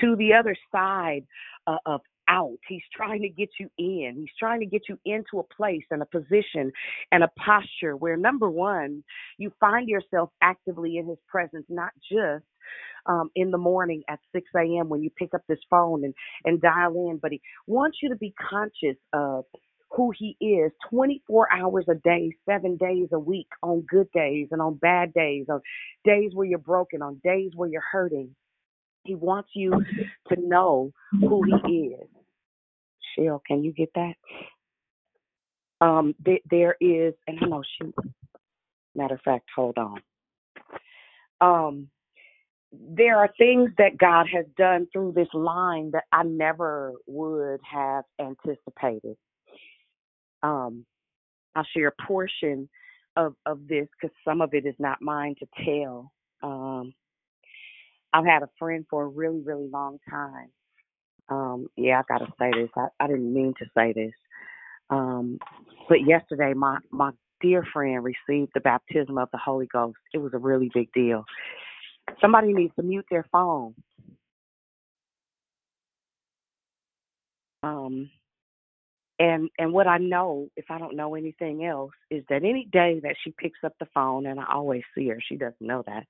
to the other side uh, of out. He's trying to get you in. He's trying to get you into a place and a position and a posture where, number one, you find yourself actively in His presence, not just um, in the morning at 6 a.m. when you pick up this phone and, and dial in, but He wants you to be conscious of who he is 24 hours a day, seven days a week, on good days and on bad days, on days where you're broken, on days where you're hurting. He wants you to know who he is. Shell, can you get that? Um, th- there is, and I know she. Matter of fact, hold on. Um, there are things that God has done through this line that I never would have anticipated. Um, I'll share a portion of of this because some of it is not mine to tell. Um, I've had a friend for a really, really long time. Um, yeah, I gotta say this. I, I didn't mean to say this. Um, but yesterday my my dear friend received the baptism of the Holy Ghost. It was a really big deal. Somebody needs to mute their phone. Um And and what I know, if I don't know anything else, is that any day that she picks up the phone, and I always see her, she doesn't know that.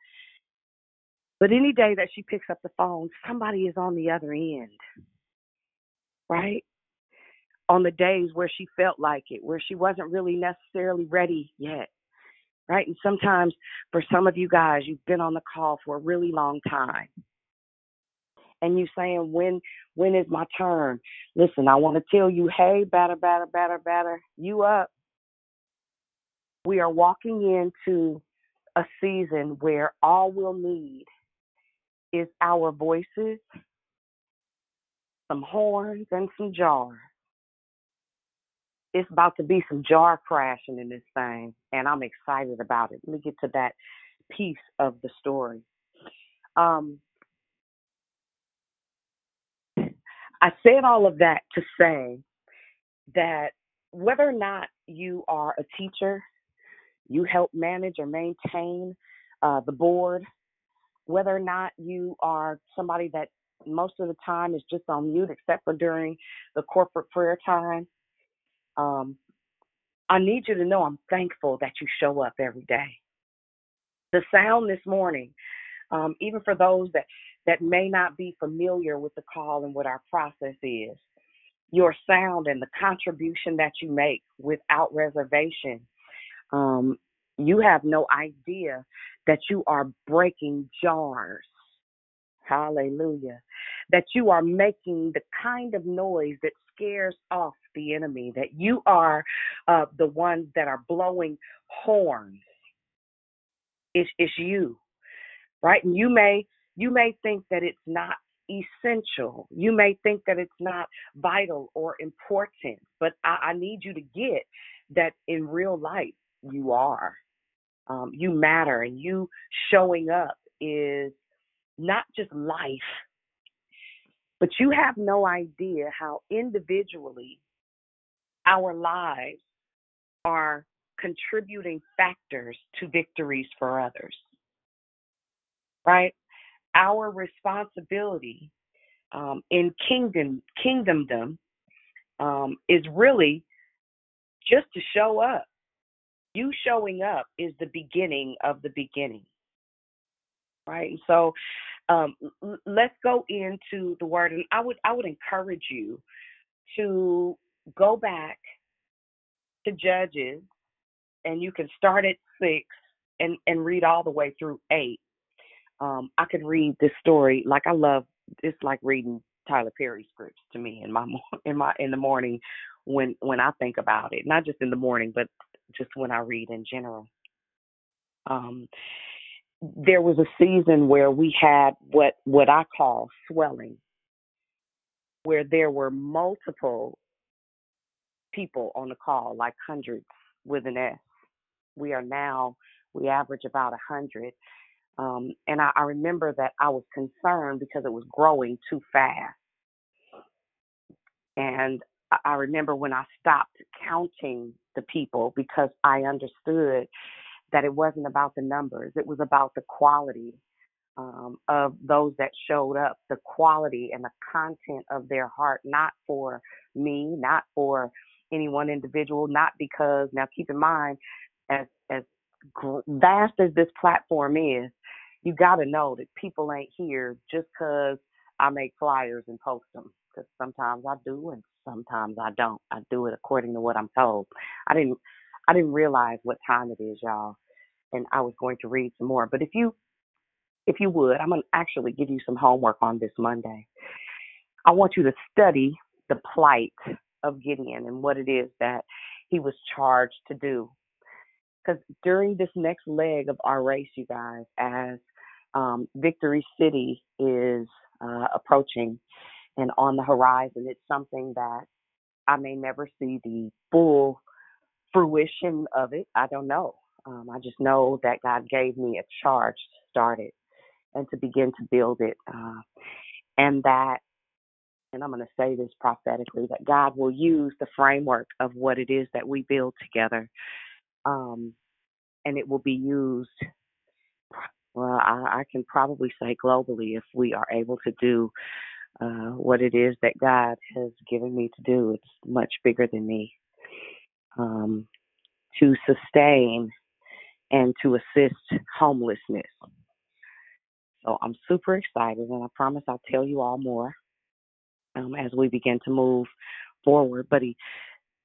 But any day that she picks up the phone, somebody is on the other end. Right? On the days where she felt like it, where she wasn't really necessarily ready yet. Right? And sometimes for some of you guys, you've been on the call for a really long time and you saying when when is my turn listen i want to tell you hey batter batter batter batter you up we are walking into a season where all we'll need is our voices some horns and some jars. It's about to be some jar crashing in this thing and i'm excited about it. Let me get to that piece of the story. Um I said all of that to say that whether or not you are a teacher, you help manage or maintain uh, the board, whether or not you are somebody that most of the time is just on mute except for during the corporate prayer time, um, I need you to know I'm thankful that you show up every day. The sound this morning, um, even for those that that may not be familiar with the call and what our process is. Your sound and the contribution that you make without reservation. Um, you have no idea that you are breaking jars. Hallelujah. That you are making the kind of noise that scares off the enemy, that you are uh, the ones that are blowing horns. It's, it's you, right? And you may you may think that it's not essential. You may think that it's not vital or important, but I, I need you to get that in real life you are. Um, you matter, and you showing up is not just life, but you have no idea how individually our lives are contributing factors to victories for others. Right? our responsibility um, in kingdom kingdomdom um, is really just to show up. You showing up is the beginning of the beginning, right? So um, let's go into the word, and I would I would encourage you to go back to Judges, and you can start at six and and read all the way through eight um, I could read this story like I love. It's like reading Tyler Perry scripts to me in my in my in the morning when when I think about it. Not just in the morning, but just when I read in general. Um, there was a season where we had what what I call swelling, where there were multiple people on the call, like hundreds with an S. We are now we average about a hundred um, and I, I remember that I was concerned because it was growing too fast. And I remember when I stopped counting the people because I understood that it wasn't about the numbers, it was about the quality um, of those that showed up, the quality and the content of their heart, not for me, not for any one individual, not because, now keep in mind, as, as vast as this platform is, you got to know that people ain't here just because I make flyers and post them. Because sometimes I do and sometimes I don't. I do it according to what I'm told. I didn't. I didn't realize what time it is, y'all, and I was going to read some more. But if you, if you would, I'm gonna actually give you some homework on this Monday. I want you to study the plight of Gideon and what it is that he was charged to do. Because during this next leg of our race, you guys, as um, Victory City is uh, approaching and on the horizon. It's something that I may never see the full fruition of it. I don't know. Um, I just know that God gave me a charge to start it and to begin to build it. Uh, and that, and I'm going to say this prophetically, that God will use the framework of what it is that we build together. Um, and it will be used well, I, I can probably say globally if we are able to do uh, what it is that God has given me to do. It's much bigger than me. Um, to sustain and to assist homelessness. So I'm super excited, and I promise I'll tell you all more um, as we begin to move forward. But he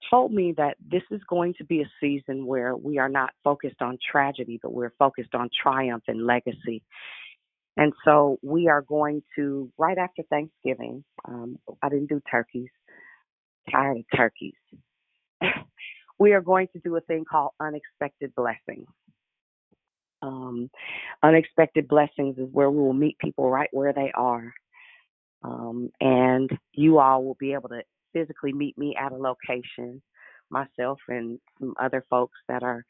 told me that this is going to be a season where we are not focused on tragedy, but we're focused on triumph and legacy. And so we are going to, right after Thanksgiving, um, I didn't do turkeys, tired of turkeys. <laughs> we are going to do a thing called unexpected blessings. Um, unexpected blessings is where we will meet people right where they are. Um, and you all will be able to physically meet me at a location, myself and some other folks that are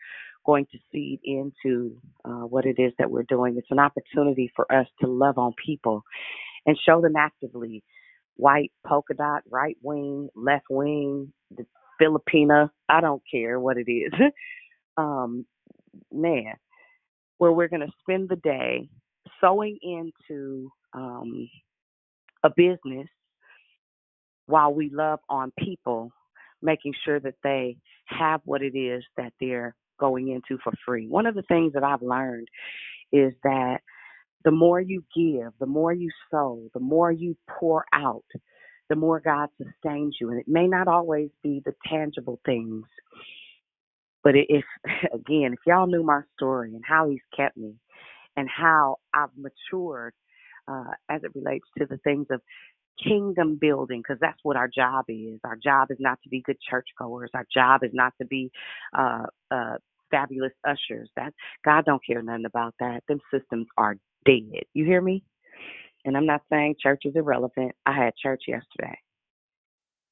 going to seed into uh, what it is that we're doing. It's an opportunity for us to love on people and show them actively white, polka dot, right wing, left wing, the Filipina, I don't care what it is. <laughs> um, man, where we're going to spend the day sewing into um, a business while we love on people, making sure that they have what it is that they're going into for free. One of the things that I've learned is that the more you give, the more you sow, the more you pour out, the more God sustains you. And it may not always be the tangible things. But if, <laughs> again, if y'all knew my story and how He's kept me and how I've matured uh, as it relates to the things of kingdom building because that's what our job is. Our job is not to be good churchgoers. Our job is not to be uh, uh, fabulous ushers. That God don't care nothing about that. Them systems are dead. You hear me? And I'm not saying church is irrelevant. I had church yesterday,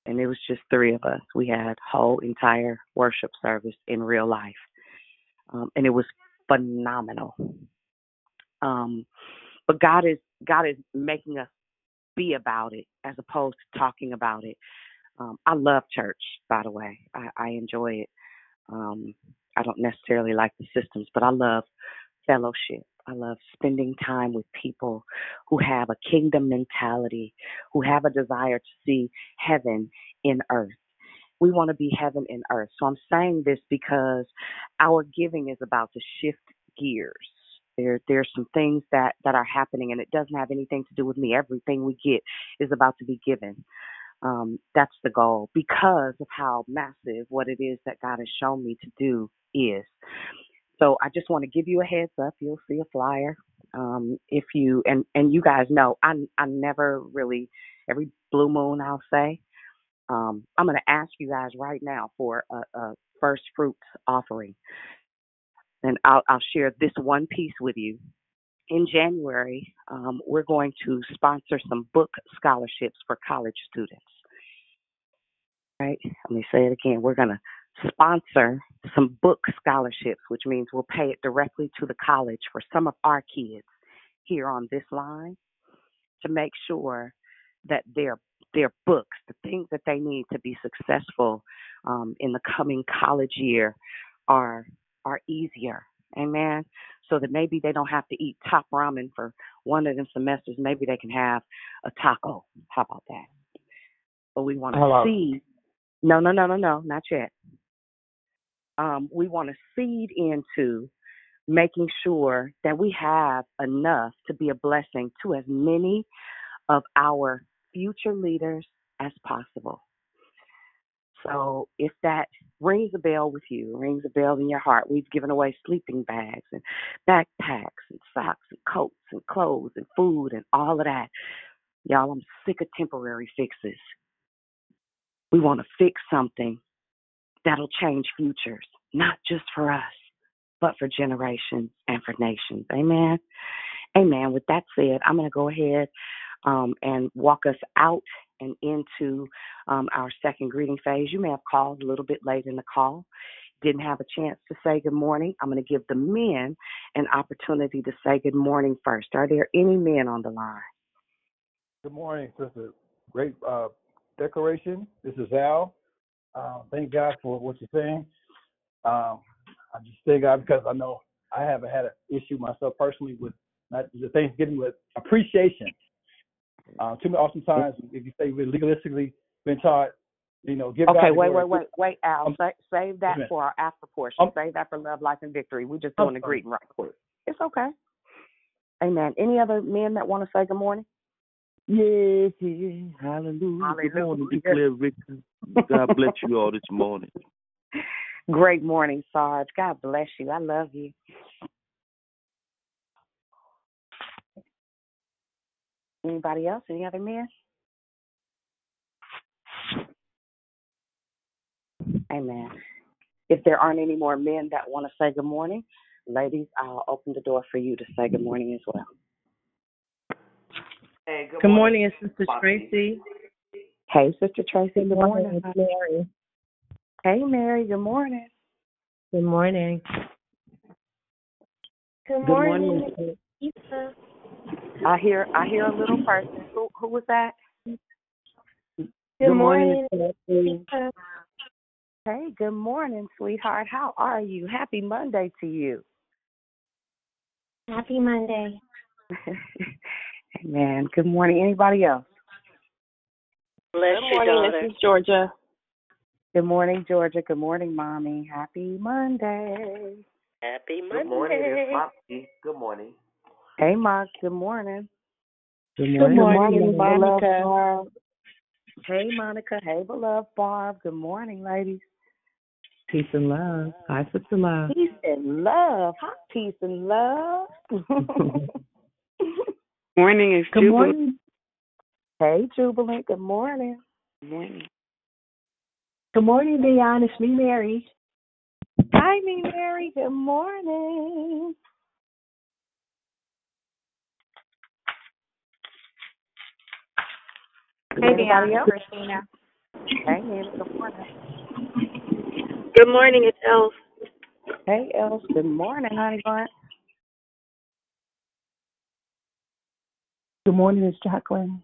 and it was just three of us. We had whole entire worship service in real life, um, and it was phenomenal. Um, but God is God is making us be about it as opposed to talking about it. Um, I love church, by the way. I, I enjoy it. Um, I don't necessarily like the systems, but I love fellowship. I love spending time with people who have a kingdom mentality, who have a desire to see heaven in earth. We want to be heaven in earth. So I'm saying this because our giving is about to shift gears. There, there's some things that that are happening, and it doesn't have anything to do with me. Everything we get is about to be given. Um, that's the goal because of how massive what it is that God has shown me to do is. So I just want to give you a heads up. You'll see a flyer. Um, if you and and you guys know, I I never really every blue moon I'll say. Um, I'm going to ask you guys right now for a, a first fruits offering, and I'll I'll share this one piece with you. In January, um, we're going to sponsor some book scholarships for college students. Right? Let me say it again. We're going to sponsor some book scholarships, which means we'll pay it directly to the college for some of our kids here on this line to make sure that their their books, the things that they need to be successful um, in the coming college year, are are easier. Amen. So that maybe they don't have to eat top ramen for one of them semesters. Maybe they can have a taco. How about that? But we want to see. No, no, no, no, no, not yet um, we want to seed into making sure that we have enough to be a blessing to as many of our future leaders as possible. So if that rings a bell with you, rings a bell in your heart, we've given away sleeping bags and backpacks and socks and coats and clothes and food and all of that. Y'all, I'm sick of temporary fixes. We want to fix something that'll change futures, not just for us, but for generations and for nations. Amen. Amen. With that said, I'm going to go ahead um, and walk us out and into um, our second greeting phase. You may have called a little bit late in the call, didn't have a chance to say good morning. I'm going to give the men an opportunity to say good morning first. Are there any men on the line? Good morning, sister. Great uh, decoration. This is Al. Uh, thank God for what you're saying. Um, I just thank God because I know I haven't had an issue myself personally with not the Thanksgiving with appreciation. Uh, too many oftentimes, if you say we're legalistically been taught, you know, give Okay, God wait, wait, wait, wait, Al. Um, Sa- save that for our after portion. Um, Save that for love, life, and victory. We're just doing the sorry. greeting right quick. It's okay. Amen. Any other men that want to say good morning? Yes, yes, hallelujah. Good morning, declare victory. God bless you all this morning. <laughs> Great morning, Sarge. God bless you. I love you. Anybody else? Any other men? Amen. If there aren't any more men that want to say good morning, ladies, I'll open the door for you to say good morning as well. Hey, Good morning, it's Sister Tracy. Hey, Sister Tracy. Good morning. It's Mary. Hey, Mary. Good morning. Good morning. Good morning. Lisa. I hear I hear a little person. Who who was that? Good morning, Lisa. Hey, good morning, sweetheart. How are you? Happy Monday to you. Happy Monday. <laughs> Amen. Good morning. Anybody else? Bless Good morning, daughter. this is Georgia. Good morning, Georgia. Good morning, Mommy. Happy Monday. Happy Monday. Good morning, it's Good morning. Hey, Mark. Good morning. Good morning, morning, beloved Monica. Barb. Hey, Monica. Hey, beloved Barb. Good morning, ladies. Peace and love. Hi, Sister Love. Peace and love. Hi, peace and love. <laughs> Morning is Good Jubilee. morning. Hey, Jubilant. Good morning. Good morning. Good morning, Dion. It's me, Mary. Hi, me, Mary. Good morning. Hey, Anybody Deanna. else? Christina. Hey, Nina. Good morning. Good morning, it's Elf. Hey, Els. Good morning, honey bun. Good morning, it's Jacqueline.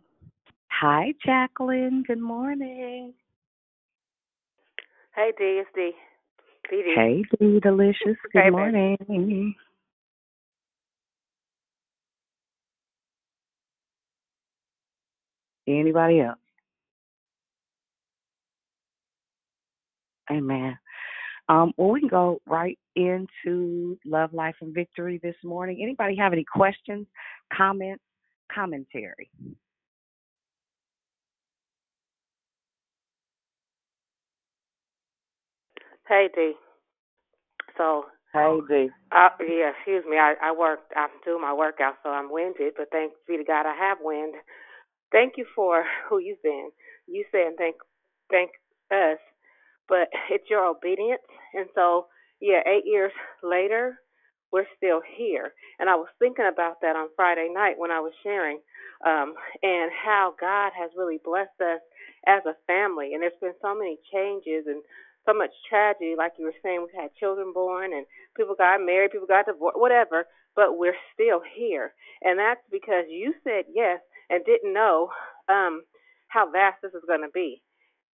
Hi, Jacqueline. Good morning. Hey, D, it's D. PD. Hey, D Delicious. Good Hey, baby. morning. Anybody else? Amen. Um, well, we can go right into love, life, and victory this morning. Anybody have any questions, comments, commentary? Hey, D. So, Hey, D. uh, yeah, excuse me. I, I worked, I'm doing my workout, so I'm winded, but thanks be to God I have wind. Thank you for <laughs> who you've been. You saying thank, thank us, but it's your obedience. And so, yeah, eight years later, we're still here. And I was thinking about that on Friday night when I was sharing, um, and how God has really blessed us as a family. And there's been so many changes and so much tragedy, like you were saying. We've had children born, and people got married, people got divorced, whatever. But we're still here, and that's because you said yes and didn't know um, how vast this is going to be.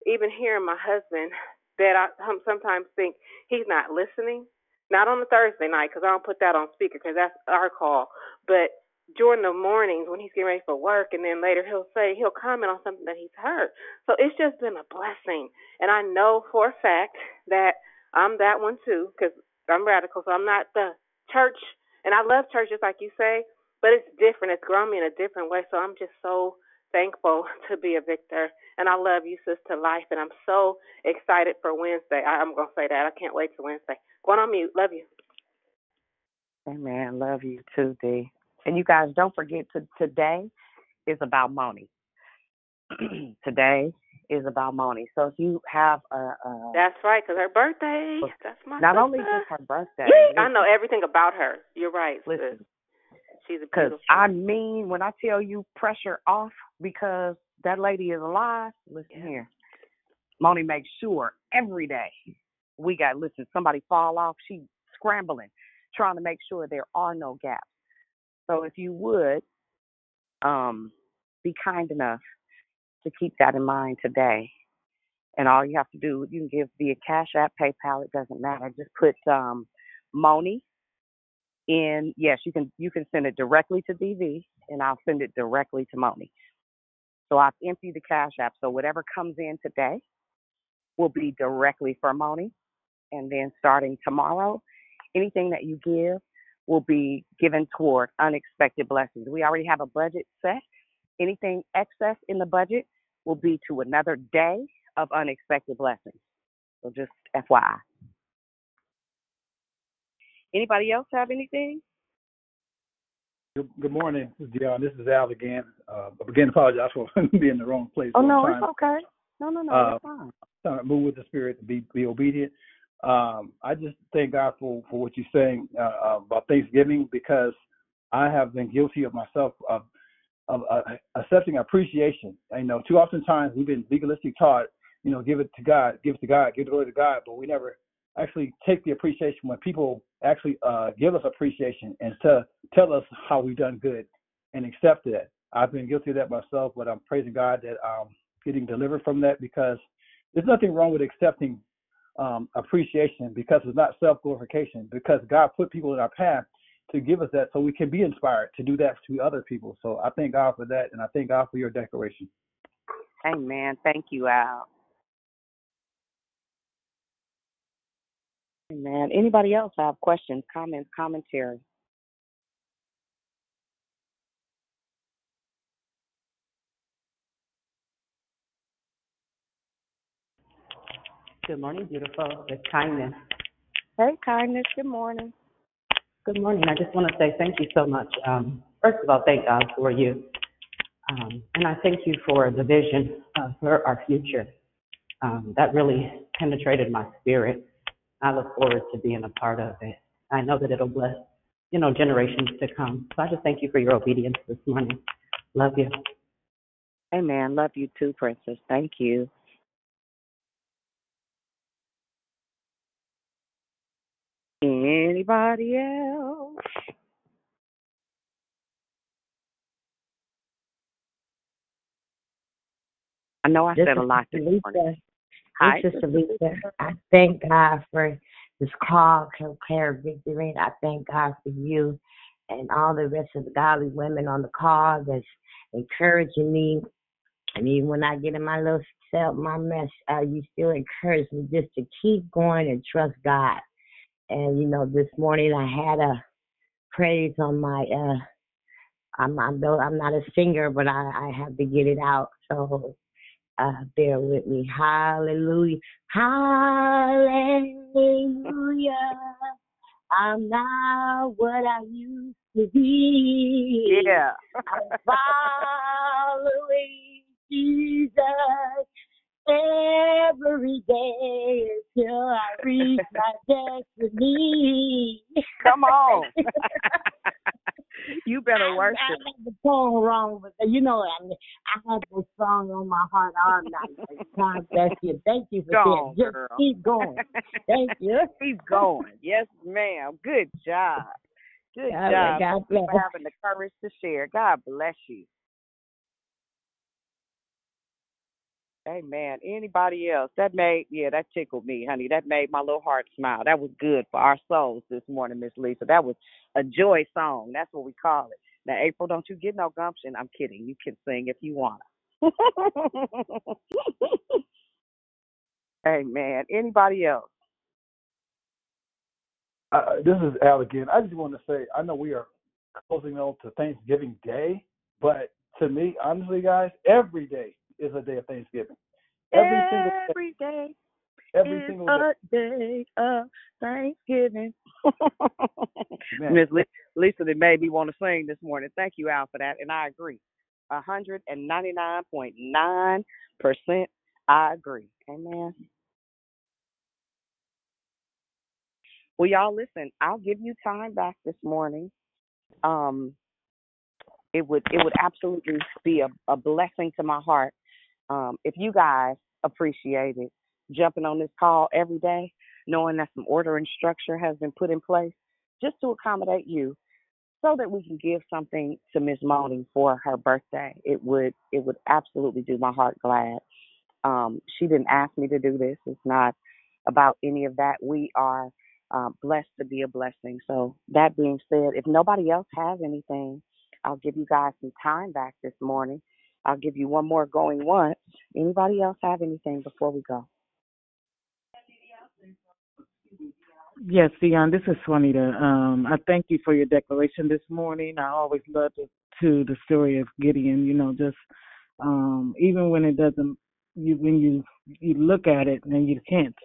Even hearing my husband, that I sometimes think he's not listening. Not on the Thursday night because I don't put that on speaker because that's our call. But during the mornings when he's getting ready for work, and then later he'll say he'll comment on something that he's heard. So it's just been a blessing, and I know for a fact that I'm that one too because I'm radical. So I'm not the church, and I love church just like you say, but it's different. It's grown me in a different way. So I'm just so thankful <laughs> to be a victor, and I love you, sister life, and I'm so excited for Wednesday. I, I'm gonna say that. I can't wait to Wednesday. Going on mute. Love you. Amen. Love you too, D. And you guys don't forget to today is about Moni. <clears throat> today is about Moni. So if you have a, a That's right, 'cause her birthday. That's my not sister. only just her birthday, I know everything about her. You're right. sis. Listen. She's a because. I mean when I tell you pressure off because that lady is alive. Listen here, Moni makes sure every day we got listen. Somebody fall off, she scrambling, trying to make sure there are no gaps. So if you would, um, be kind enough to keep that in mind today. And all you have to do, you can give via Cash App, PayPal, it doesn't matter. Just put um, Moni in. Yes, you can. You can send it directly to DV, and I'll send it directly to Moni. So I've emptied the Cash App. So whatever comes in today will be directly for Moni. And then starting tomorrow, anything that you give will be given toward unexpected blessings. We already have a budget set. Anything excess in the budget will be to another day of unexpected blessings. So just FYI. Anybody else have anything? Good, good morning, this is Dion. This is Al again. Uh, again, apologize for <laughs> being in the wrong place. Oh no, it's okay. No, no, no, Uh, it's fine. trying to move with the spirit and be be obedient. Um, I just thank God for for what you're saying uh, uh, about Thanksgiving because I have been guilty of myself of of uh, accepting appreciation. You know too often times we've been legalistic taught, you know, give it to God, give it to God, give the glory to God, but we never actually take the appreciation when people actually uh, give us appreciation and to tell us how we've done good and accept that. I've been guilty of that myself, but I'm praising God that I'm getting delivered from that because there's nothing wrong with accepting um, appreciation because it's not self glorification, because God put people in our path to give us that so we can be inspired to do that to other people. So I thank God for that, and I thank God for your declaration. Amen. Thank you, Al. Amen. Anybody else have questions, comments, commentary? Good morning, beautiful. It's kindness. Hey, kindness. Good morning. Good morning. I just want to say thank you so much. Um, first of all, thank God for you. Um, and I thank you for the vision uh, for our future. Um, that really penetrated my spirit. I look forward to being a part of it. I know that it'll bless, you know, generations to come. So I just thank you for your obedience this morning. Love you. Amen. Love you too, Princess. Thank you. Anybody else? I know I This said a lot this morning. Lisa. Hi, This Sister Lisa. I thank God for this call, Declare Victory. and I thank God for you and all the rest of the godly women on the call that's encouraging me. And even when I get in my little self, my mess, uh, you still encourage me just to keep going and trust God. And you know, this morning I had a praise on my uh I'm I'm though I'm not a singer, but I I have to get it out. So uh bear with me. Hallelujah. Hallelujah. I'm not what I used to be. Yeah. I'm following Jesus every day until I reach my <laughs> destiny. Come on. <laughs> you better I, worship. I got the song wrong, but you know, I, mean, I had this song on my heart all night. God bless you. Thank you for saying. Just girl. keep going. Thank you. <laughs> Keep going. Yes, ma'am. Good job. Good All job. right, God you for having the courage to share. God bless you. Amen. Anybody else? That made yeah, that tickled me, honey. That made my little heart smile. That was good for our souls this morning, Miss Lisa. That was a joy song. That's what we call it. Now, April, don't you get no gumption. I'm kidding. You can sing if you want. To. <laughs> Amen. Anybody else? Uh, this is Al again. I just want to say, I know we are closing on to Thanksgiving Day, but to me, honestly, guys, every day is a day of Thanksgiving. Every single day, Every day every is single day. a day of Thanksgiving. <laughs> Miss Lisa, that made me want to sing this morning. Thank you, Al, for that, and I agree. A hundred and ninety nine point nine percent. I agree. Amen. Well, y'all, listen. I'll give you time back this morning. Um, it would it would absolutely be a, a blessing to my heart um, if you guys appreciated jumping on this call every day, knowing that some order and structure has been put in place just to accommodate you, so that we can give something to Miss Moni for her birthday. It would it would absolutely do my heart glad. Um, she didn't ask me to do this. It's not about any of that. We are uh, blessed to be a blessing. So that being said, if nobody else has anything, I'll give you guys some time back this morning. I'll give you one more going once. Anybody else have anything before we go? Yes, Dion, this is Juanita. Um, I thank you for your declaration this morning. I always love to, to the story of Gideon, you know, just um, even when it doesn't, you when you you look at it and you can't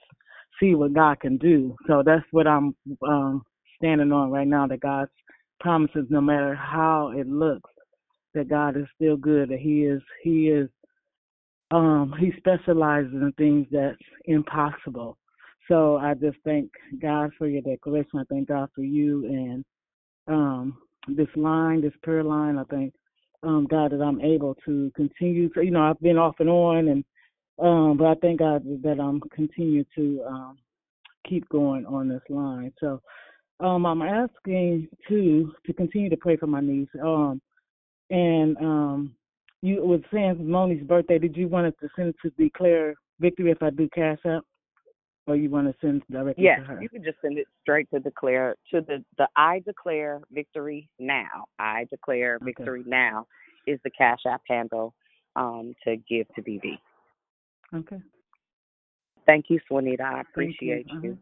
see what God can do. So that's what I'm um, standing on right now. That God's promises, no matter how it looks, that God is still good. That He is He is um, He specializes in things that's impossible. So I just thank God for your declaration. I thank God for you and um, this line, this prayer line. I thank um, God that I'm able to continue. To, you know, I've been off and on, and um, but I thank God that I'm continue to um, keep going on this line. So um, I'm asking to to continue to pray for my niece. Um, and um, you was saying Moni's birthday. Did you want us to send it to declare victory if I do Cash App? or you want to send directly yes, to her? you can just send it straight to declare to the the I declare victory now. I declare victory okay. now is the Cash App handle um, to give to DV. Okay. Thank you, Juanita. I Thank appreciate you. you.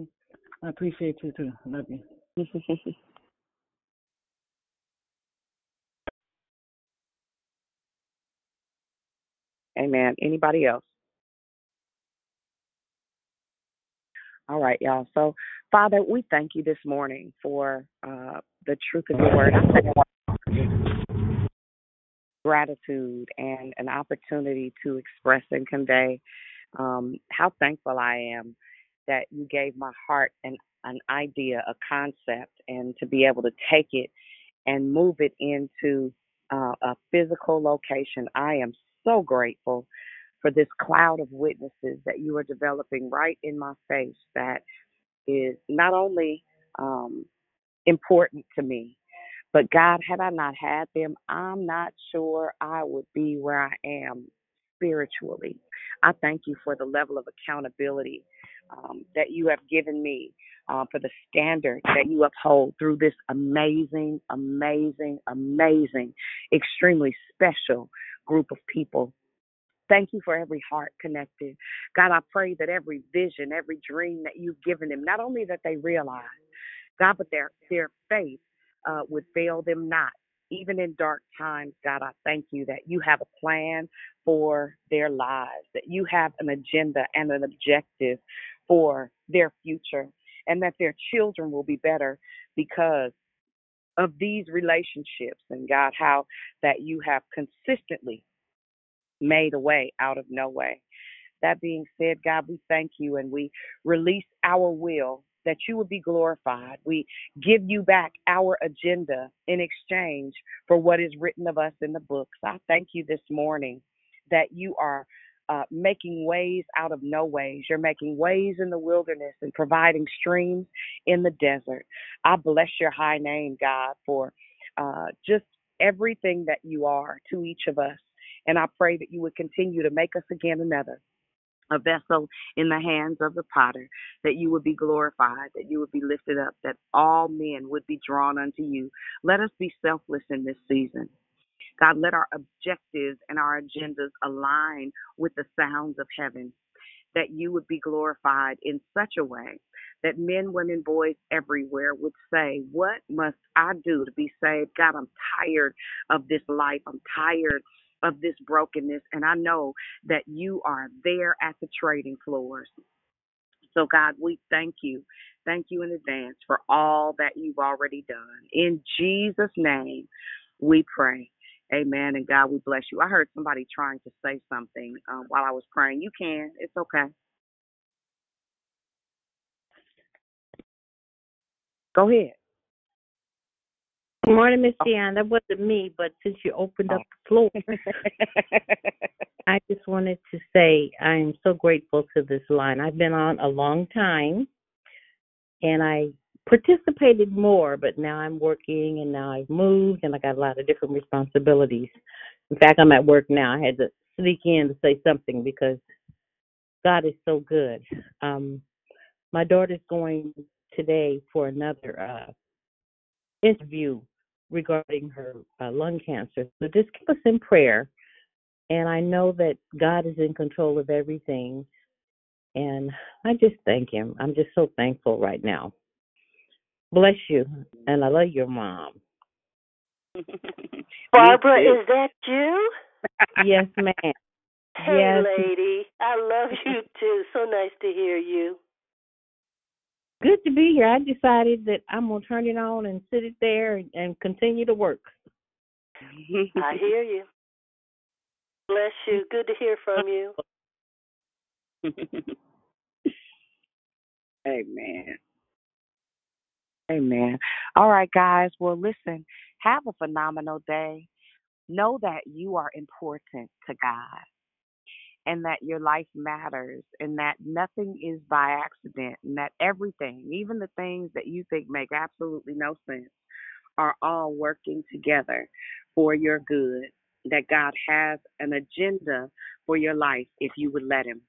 Uh-huh. I appreciate you too. Love you. <laughs> Amen. Anybody else? All right, y'all. So, Father, we thank you this morning for uh, the truth of your word. Gratitude and an opportunity to express and convey um, how thankful I am that you gave my heart an an idea, a concept, and to be able to take it and move it into uh, a physical location. I am so grateful for this cloud of witnesses that you are developing right in my face that is not only um, important to me, but God, had I not had them, I'm not sure I would be where I am spiritually. I thank you for the level of accountability um, that you have given me, uh, for the standard that you uphold through this amazing, amazing, amazing, extremely special group of people. Thank you for every heart connected. God, I pray that every vision, every dream that you've given them, not only that they realize, God, but their their faith uh, would fail them not. Even in dark times, God, I thank you that you have a plan for their lives, that you have an agenda and an objective for their future, and that their children will be better because of these relationships. And God, how that you have consistently made a way out of no way. That being said, God, we thank you and we release our will that you would be glorified. We give you back our agenda in exchange for what is written of us in the books. I thank you this morning that you are uh, making ways out of no ways. You're making ways in the wilderness and providing streams in the desert. I bless your high name, God, for uh, just everything that you are to each of us. And I pray that you would continue to make us again another a vessel in the hands of the potter, that you would be glorified, that you would be lifted up, that all men would be drawn unto you. Let us be selfless in this season. God, let our objectives and our agendas align with the sounds of heaven, that you would be glorified in such a way that men, women, boys everywhere would say, What must I do to be saved? God, I'm tired of this life. I'm tired of this brokenness. And I know that you are there at the trading floors. So, God, we thank you. Thank you in advance for all that you've already done. In Jesus' name, we pray. Amen. And God, we bless you. I heard somebody trying to say something um, while I was praying. You can. It's okay. Go ahead. Good morning, Miss Dion. That wasn't me, but since you opened up the floor, <laughs> I just wanted to say I am so grateful to this line. I've been on a long time, and I participated more, but now I'm working, and now I've moved, and I got a lot of different responsibilities. In fact, I'm at work now. I had to sneak in to say something because God is so good. Um, my daughter's going today for another uh, interview regarding her uh, lung cancer. So just keep us in prayer. And I know that God is in control of everything. And I just thank Him. I'm just so thankful right now. Bless you. And I love your mom. <laughs> Barbara, is that you? Yes, ma'am. <laughs> Hey, Yes. lady. I love <laughs> you too. So nice to hear you. Good to be here. I decided that I'm going to turn it on and sit it there and, and continue to work. I hear you. Bless you. Good to hear from you. Amen. Amen. All right, guys. Well, listen, have a phenomenal day. Know that you are important to God and that your life matters and that nothing is by accident and that everything, even the things that you think make absolutely no sense, are all working together for your good. That God has an agenda for your life if you would let Him.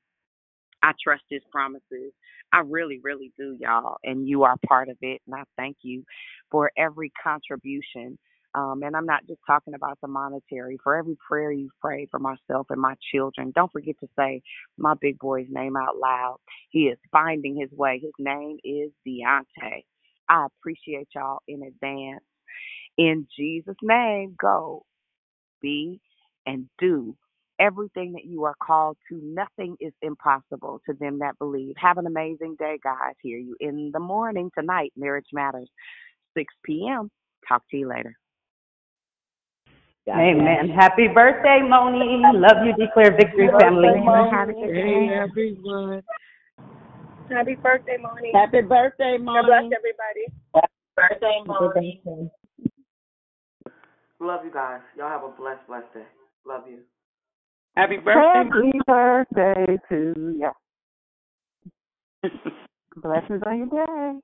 I trust his promises. I really, really do, y'all. And you are part of it. And I thank you for every contribution. Um, and I'm not just talking about the monetary, for every prayer you pray for myself and my children. Don't forget to say my big boy's name out loud. He is finding his way. His name is Deontay. I appreciate y'all in advance. In Jesus' name, go, be, and do everything that you are called to. Nothing is impossible to them that believe. Have an amazing day, guys. Hear you in the morning tonight. Marriage Matters, 6 p.m. Talk to you later. Amen. Happy birthday, Moni. Love you, Declare Victory family. Hey, everyone. Happy birthday, Moni. Happy birthday, God bless Moni. everybody. Birthday, Moni. Love you guys. Y'all have a blessed, blessed day. Love you. Happy birthday. Happy birthday to ya. <laughs> Blessings on your day.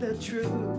the truth.